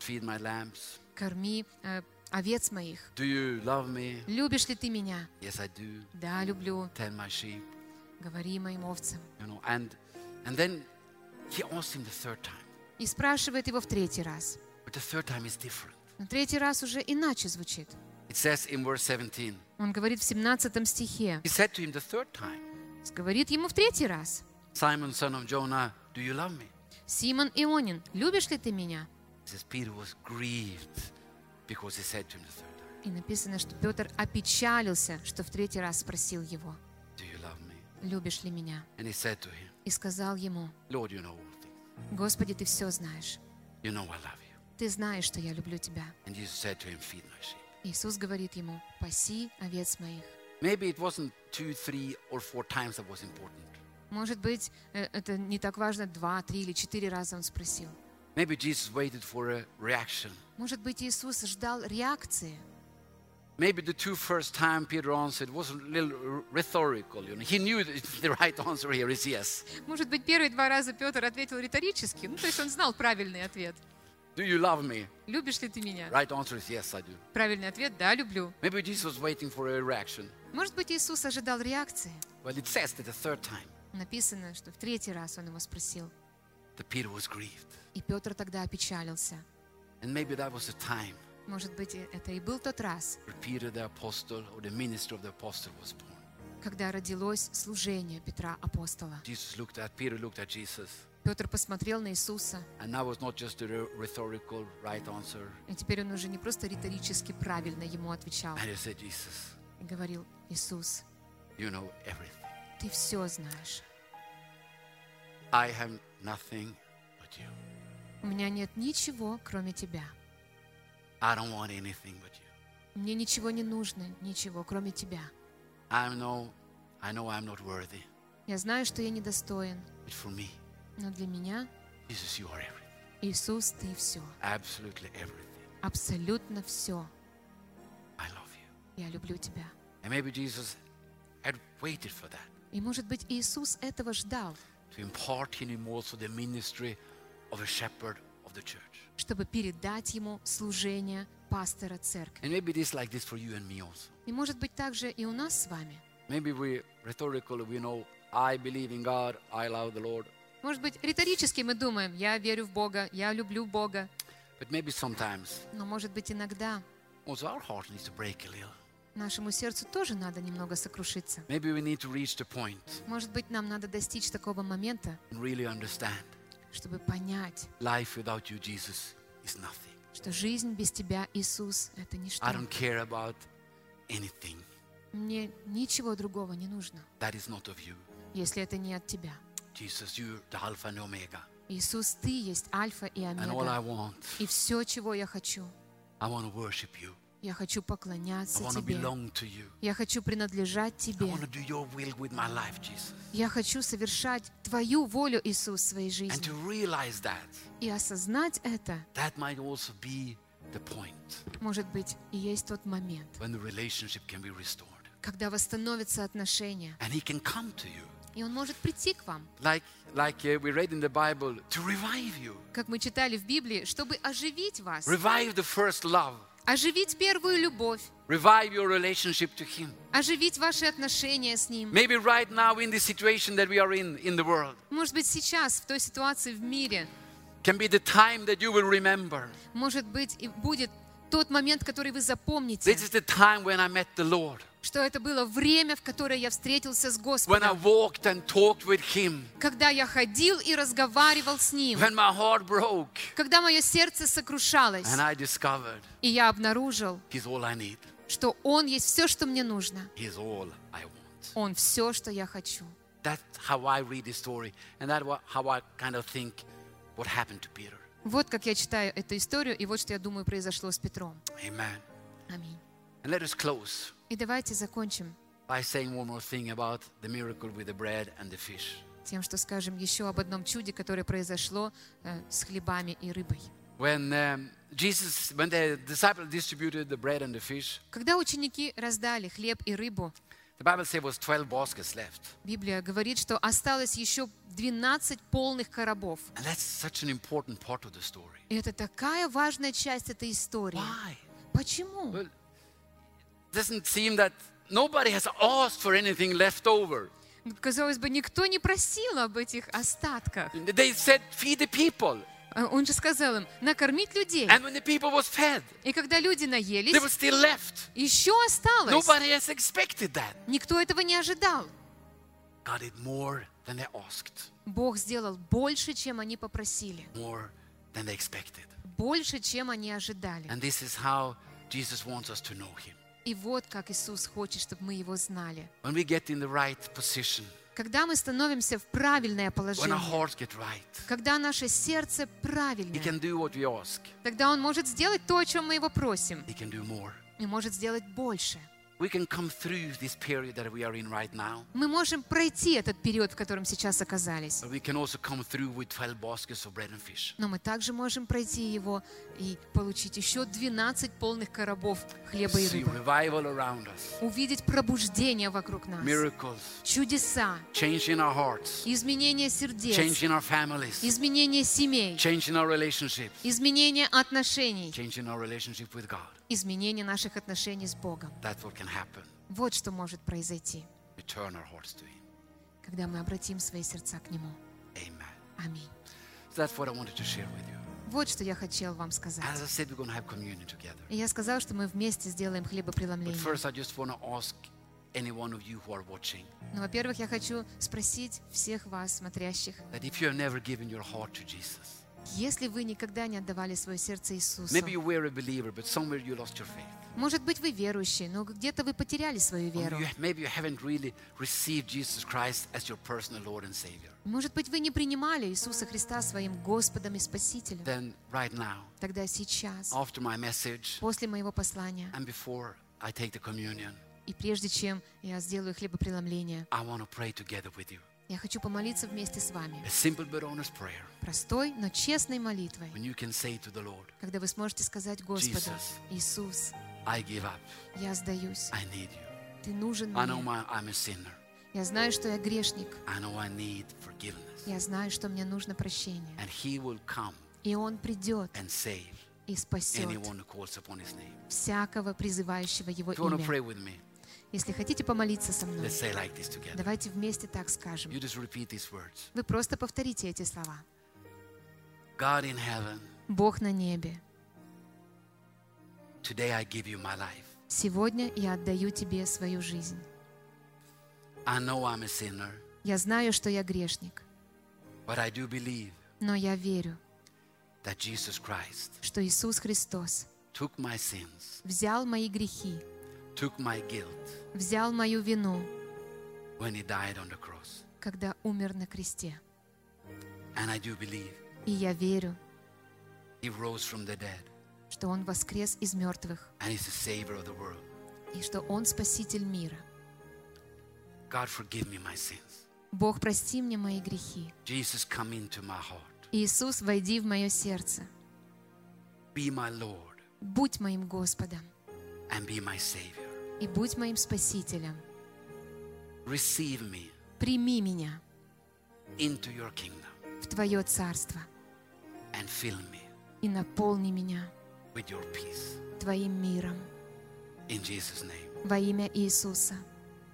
Speaker 3: Корми э, овец моих.
Speaker 2: Do you love me?"
Speaker 3: Любишь ли ты меня?
Speaker 2: Yes.
Speaker 3: Да, люблю. Говори моим овцам.
Speaker 2: You know, and and.
Speaker 3: И спрашивает его в третий раз.
Speaker 2: But the third time is different.
Speaker 3: Но третий раз уже иначе звучит.
Speaker 2: It says in verse 17.
Speaker 3: Он говорит в 17 стихе.
Speaker 2: He said to him the third time,
Speaker 3: Говорит ему в третий раз.
Speaker 2: Simon, son of Jonah, do you love me?
Speaker 3: Симон Ионин, любишь ли ты меня?
Speaker 2: He says Peter was grieved because he said to him the third time,
Speaker 3: И написано, что Петр опечалился, что в третий раз спросил его,
Speaker 2: Do you love me?
Speaker 3: любишь ли меня?
Speaker 2: And he said to him,
Speaker 3: И сказал ему,
Speaker 2: Lord, you know all things.
Speaker 3: Господи, ты все знаешь.
Speaker 2: You know I love you.
Speaker 3: Ты знаешь, что я люблю тебя. Иисус говорит ему, паси овец моих.
Speaker 2: Maybe it wasn't two, three, or four times that was important.
Speaker 3: Может быть, э, это не так важно, два, три или четыре раза он спросил. Может быть, Иисус ждал реакции.
Speaker 2: Maybe the two first time Peter answered was a little rhetorical. You know, he knew the right answer here is yes.
Speaker 3: Может быть, первые два раза Петр ответил риторически, ну, то есть он знал правильный ответ.
Speaker 2: Do you love me?
Speaker 3: Любишь ли ты меня?
Speaker 2: Right answer is yes, I do.
Speaker 3: Правильный ответ – да, люблю.
Speaker 2: Maybe Jesus was waiting for a reaction.
Speaker 3: Может быть, Иисус ожидал реакции.
Speaker 2: Well, it says that the third time
Speaker 3: Написано, что в третий раз он его спросил.
Speaker 2: that Peter was grieved.
Speaker 3: И Петр тогда опечалился.
Speaker 2: And maybe that was the time
Speaker 3: Может быть, это и был тот раз,
Speaker 2: where Peter the apostle or the minister of the apostle was born.
Speaker 3: когда родилось служение Петра Апостола. Петр посмотрел на Иисуса, и теперь он уже не просто риторически правильно ему отвечал и говорил, Иисус, ты все знаешь. У меня нет ничего, кроме тебя. Мне ничего не нужно, ничего, кроме тебя. Я знаю, что я недостоин, но для меня,
Speaker 2: Jesus, you are everything.
Speaker 3: Иисус, ты все.
Speaker 2: Absolutely everything.
Speaker 3: Абсолютно все.
Speaker 2: I love you.
Speaker 3: Я люблю тебя.
Speaker 2: And maybe Jesus had waited for that
Speaker 3: И, может быть, Иисус этого ждал,
Speaker 2: to impart in him also the ministry of a shepherd of the church.
Speaker 3: чтобы передать ему служение пастора церкви.
Speaker 2: And maybe it is like this for you and me also.
Speaker 3: И, может быть, также и у нас с вами.
Speaker 2: Maybe we rhetorically we know I believe in God, I love the Lord.
Speaker 3: Может быть, риторически мы думаем, я верю в Бога, я люблю Бога.
Speaker 2: But maybe sometimes
Speaker 3: Но, может быть, иногда
Speaker 2: also our heart needs to break a little.
Speaker 3: нашему сердцу тоже надо немного сокрушиться.
Speaker 2: Maybe we need to reach the point
Speaker 3: Может быть, нам надо достичь такого момента,
Speaker 2: and really understand
Speaker 3: чтобы понять,
Speaker 2: life without you, Jesus, is nothing.
Speaker 3: что жизнь без тебя, Иисус, это ничто.
Speaker 2: I don't care about anything
Speaker 3: Мне ничего другого не нужно,
Speaker 2: that is not of you.
Speaker 3: если это не от тебя.
Speaker 2: Jesus, you're the Alpha and Omega.
Speaker 3: Иисус, ты есть Альфа и
Speaker 2: And all I
Speaker 3: Омега.
Speaker 2: want,
Speaker 3: И все, чего я хочу,
Speaker 2: I want to worship you.
Speaker 3: я хочу
Speaker 2: I
Speaker 3: поклоняться
Speaker 2: want to
Speaker 3: тебе.
Speaker 2: belong to you.
Speaker 3: Я хочу принадлежать тебе.
Speaker 2: life.
Speaker 3: Я хочу совершать Твою волю, Иисус, в своей
Speaker 2: And
Speaker 3: жизни.
Speaker 2: to realize that,
Speaker 3: И осознать это,
Speaker 2: that might also be the point
Speaker 3: может быть, и есть тот момент,
Speaker 2: when the relationship can be restored.
Speaker 3: когда восстановятся отношения.
Speaker 2: And He can come to you.
Speaker 3: И Он может прийти к вам,
Speaker 2: Like, like uh, we read in the Bible, to revive you.
Speaker 3: как мы читали в Библии, чтобы оживить вас,
Speaker 2: Revive the first love.
Speaker 3: оживить первую любовь,
Speaker 2: Revive your relationship to Him.
Speaker 3: оживить ваши отношения с Ним.
Speaker 2: Maybe right now in the situation that we are in in the world
Speaker 3: Может быть, сейчас, в той ситуации в мире,
Speaker 2: can be the time that you will remember.
Speaker 3: может быть, и будет тот момент, который вы запомните,
Speaker 2: This is the time when I met the Lord.
Speaker 3: что это было время, в которое я встретился с
Speaker 2: When I
Speaker 3: Господом,
Speaker 2: walked and talked with Him.
Speaker 3: когда я ходил и разговаривал с Ним,
Speaker 2: When my heart broke
Speaker 3: когда мое сердце сокрушалось,
Speaker 2: and I discovered
Speaker 3: и я обнаружил,
Speaker 2: He's all I need.
Speaker 3: что Он есть все, что мне нужно.
Speaker 2: He's all I want.
Speaker 3: Он все, что я хочу.
Speaker 2: That's how I read this story. And that's how I kind of think what happened to Peter.
Speaker 3: Вот как я читаю эту историю, и вот что я думаю произошло с Петром. Аминь. И давайте закончим тем, что скажем еще об одном чуде, которое произошло э, с хлебами и рыбой.
Speaker 2: When um, Jesus, when the disciples distributed the bread and the fish,
Speaker 3: Когда ученики раздали хлеб и рыбу,
Speaker 2: the Bible says was 12 baskets left.
Speaker 3: Библия говорит, что осталось еще 12 полных коробов.
Speaker 2: And that's such an important part of the story.
Speaker 3: И это такая важная часть этой истории.
Speaker 2: Why?
Speaker 3: Почему?
Speaker 2: Well, it doesn't seem that nobody has asked for anything left over.
Speaker 3: Казалось бы, никто не просил об этих остатках.
Speaker 2: They said, feed the people.
Speaker 3: А Он же сказал им, накормить людей.
Speaker 2: And when the people was fed,
Speaker 3: И когда люди наелись,
Speaker 2: there was still left.
Speaker 3: еще осталось.
Speaker 2: Nobody has expected that.
Speaker 3: Никто этого не ожидал.
Speaker 2: God did more than they asked,
Speaker 3: Бог сделал больше, чем они попросили.
Speaker 2: more than they expected.
Speaker 3: Больше, чем они ожидали.
Speaker 2: And this is how Jesus wants us to know Him.
Speaker 3: И вот как Иисус хочет, чтобы мы Его знали.
Speaker 2: When we get in the right position,
Speaker 3: Когда мы становимся в правильное положение,
Speaker 2: right,
Speaker 3: когда наше сердце правильное, тогда Он может сделать то, о чем мы Его просим, и может сделать больше.
Speaker 2: We can come through this period that we are in right now,
Speaker 3: Мы можем пройти этот период, в котором сейчас оказались.
Speaker 2: but we can also come through with 12 baskets of bread and fish.
Speaker 3: Но мы также можем пройти его и получить еще 12 полных коробов хлеба и
Speaker 2: See
Speaker 3: рыбы.
Speaker 2: revival around us,
Speaker 3: Увидеть пробуждение вокруг нас.
Speaker 2: miracles,
Speaker 3: Чудеса,
Speaker 2: change in our hearts,
Speaker 3: изменение сердец,
Speaker 2: change in our families,
Speaker 3: изменение семей,
Speaker 2: change in our relationships,
Speaker 3: изменение отношений,
Speaker 2: change in our relationship with God.
Speaker 3: Изменение наших отношений с Богом. Вот что может произойти, когда мы обратим свои сердца к Нему. Аминь. Вот что я хотел вам сказать. И я сказал, что мы вместе сделаем хлебопреломление. Ну, во-первых, я хочу спросить всех вас, смотрящих,
Speaker 2: that if you have never given your heart to Jesus,
Speaker 3: если вы никогда не отдавали свое сердце Иисусу,
Speaker 2: maybe you were a believer, but somewhere you lost your faith.
Speaker 3: может быть, вы верующий, но где-то вы потеряли свою
Speaker 2: Or
Speaker 3: веру.
Speaker 2: you, maybe you haven't really received Jesus Christ as your personal Lord and Savior.
Speaker 3: Может быть, вы не принимали Иисуса Христа своим Господом и Спасителем.
Speaker 2: Then, right now,
Speaker 3: Тогда сейчас,
Speaker 2: after my message
Speaker 3: после моего послания,
Speaker 2: and before I take the communion,
Speaker 3: и прежде чем я сделаю хлебопреломление,
Speaker 2: I want to pray together with you.
Speaker 3: Я хочу помолиться вместе с вами. Простой, но честной молитвой, когда вы сможете сказать Господу. Иисус, я сдаюсь. Ты нужен мне. Я знаю, что я грешник. Я знаю, что мне нужно прощение. И Он придет и спасет всякого призывающего Его имя. Если хотите помолиться со мной, давайте вместе так скажем. Вы просто повторите эти слова. Бог на небе, сегодня я отдаю Тебе свою жизнь. Я знаю, что я грешник, но я верю, что Иисус Христос взял мои грехи, взял мою вину,
Speaker 2: when He died on the cross.
Speaker 3: когда умер на кресте.
Speaker 2: And I do believe
Speaker 3: И я верю,
Speaker 2: He rose from the dead
Speaker 3: что Он воскрес из мертвых,
Speaker 2: and He's the Savior of the world.
Speaker 3: и что Он Спаситель мира.
Speaker 2: God, forgive me my sins.
Speaker 3: Бог, прости мне мои грехи.
Speaker 2: Jesus, come into my heart.
Speaker 3: Иисус, войди в мое сердце.
Speaker 2: Be my Lord
Speaker 3: Будь моим Господом
Speaker 2: and be my Savior.
Speaker 3: И будь моим Спасителем.
Speaker 2: Receive me
Speaker 3: Прими меня
Speaker 2: into your kingdom
Speaker 3: в Твое Царство
Speaker 2: and fill me
Speaker 3: и наполни меня
Speaker 2: with your peace.
Speaker 3: Твоим миром.
Speaker 2: In Jesus' name,
Speaker 3: Во имя Иисуса.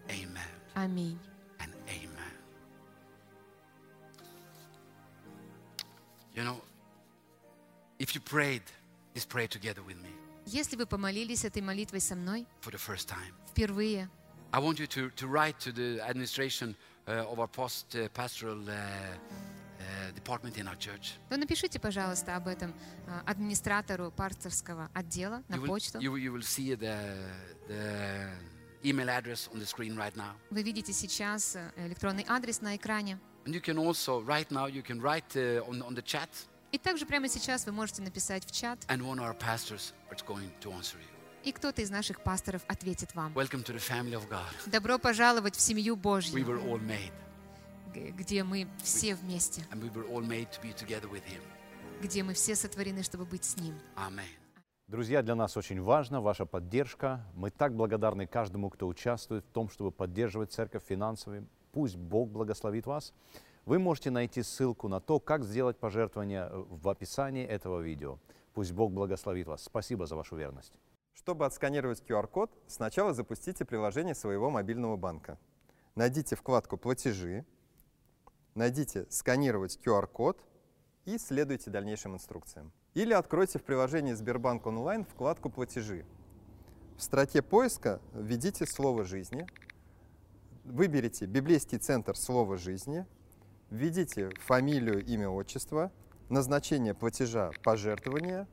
Speaker 2: amen
Speaker 3: Аминь.
Speaker 2: and amen. You know, if you prayed this prayer together with me
Speaker 3: Если вы помолились этой молитвой со мной впервые,
Speaker 2: I want you to, to write to the administration uh, of our post uh, pastoral uh, uh, department in our church.
Speaker 3: то напишите, пожалуйста, об этом а, администратору пасторского отдела на
Speaker 2: You will,
Speaker 3: почту.
Speaker 2: you, will- you will see the, the email address on the screen right now.
Speaker 3: Вы видите сейчас э, электронный адрес на экране.
Speaker 2: And you can also, right now, you can write uh, on, on the chat,
Speaker 3: И также прямо сейчас вы можете написать в чат,
Speaker 2: and one of our pastors is going to answer you.
Speaker 3: и кто-то из наших пасторов ответит вам.
Speaker 2: Welcome to the family of God.
Speaker 3: Добро пожаловать в семью
Speaker 2: We
Speaker 3: Божью,
Speaker 2: were all made,
Speaker 3: где мы все вместе,
Speaker 2: and we were all made to be together with Him.
Speaker 3: где мы все сотворены, чтобы быть с Ним.
Speaker 2: Amen.
Speaker 4: Друзья, для нас очень важна ваша поддержка. Мы так благодарны каждому, кто участвует в том, чтобы поддерживать церковь финансово. Пусть Бог благословит вас. Вы можете найти ссылку на то, как сделать пожертвование в описании этого видео. Пусть Бог благословит вас. Спасибо за вашу верность.
Speaker 5: Чтобы отсканировать QR-код, сначала запустите приложение своего мобильного банка. Найдите вкладку «Платежи», найдите «Сканировать QR-код» и следуйте дальнейшим инструкциям. Или откройте в приложении Сбербанк онлайн вкладку «Платежи». В строке поиска введите слово «Жизни», выберите библейский центр «Слово жизни», введите фамилию, имя, отчество, назначение платежа пожертвования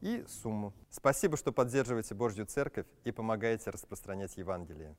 Speaker 5: и сумму. Спасибо, что поддерживаете Божью Церковь и помогаете распространять Евангелие.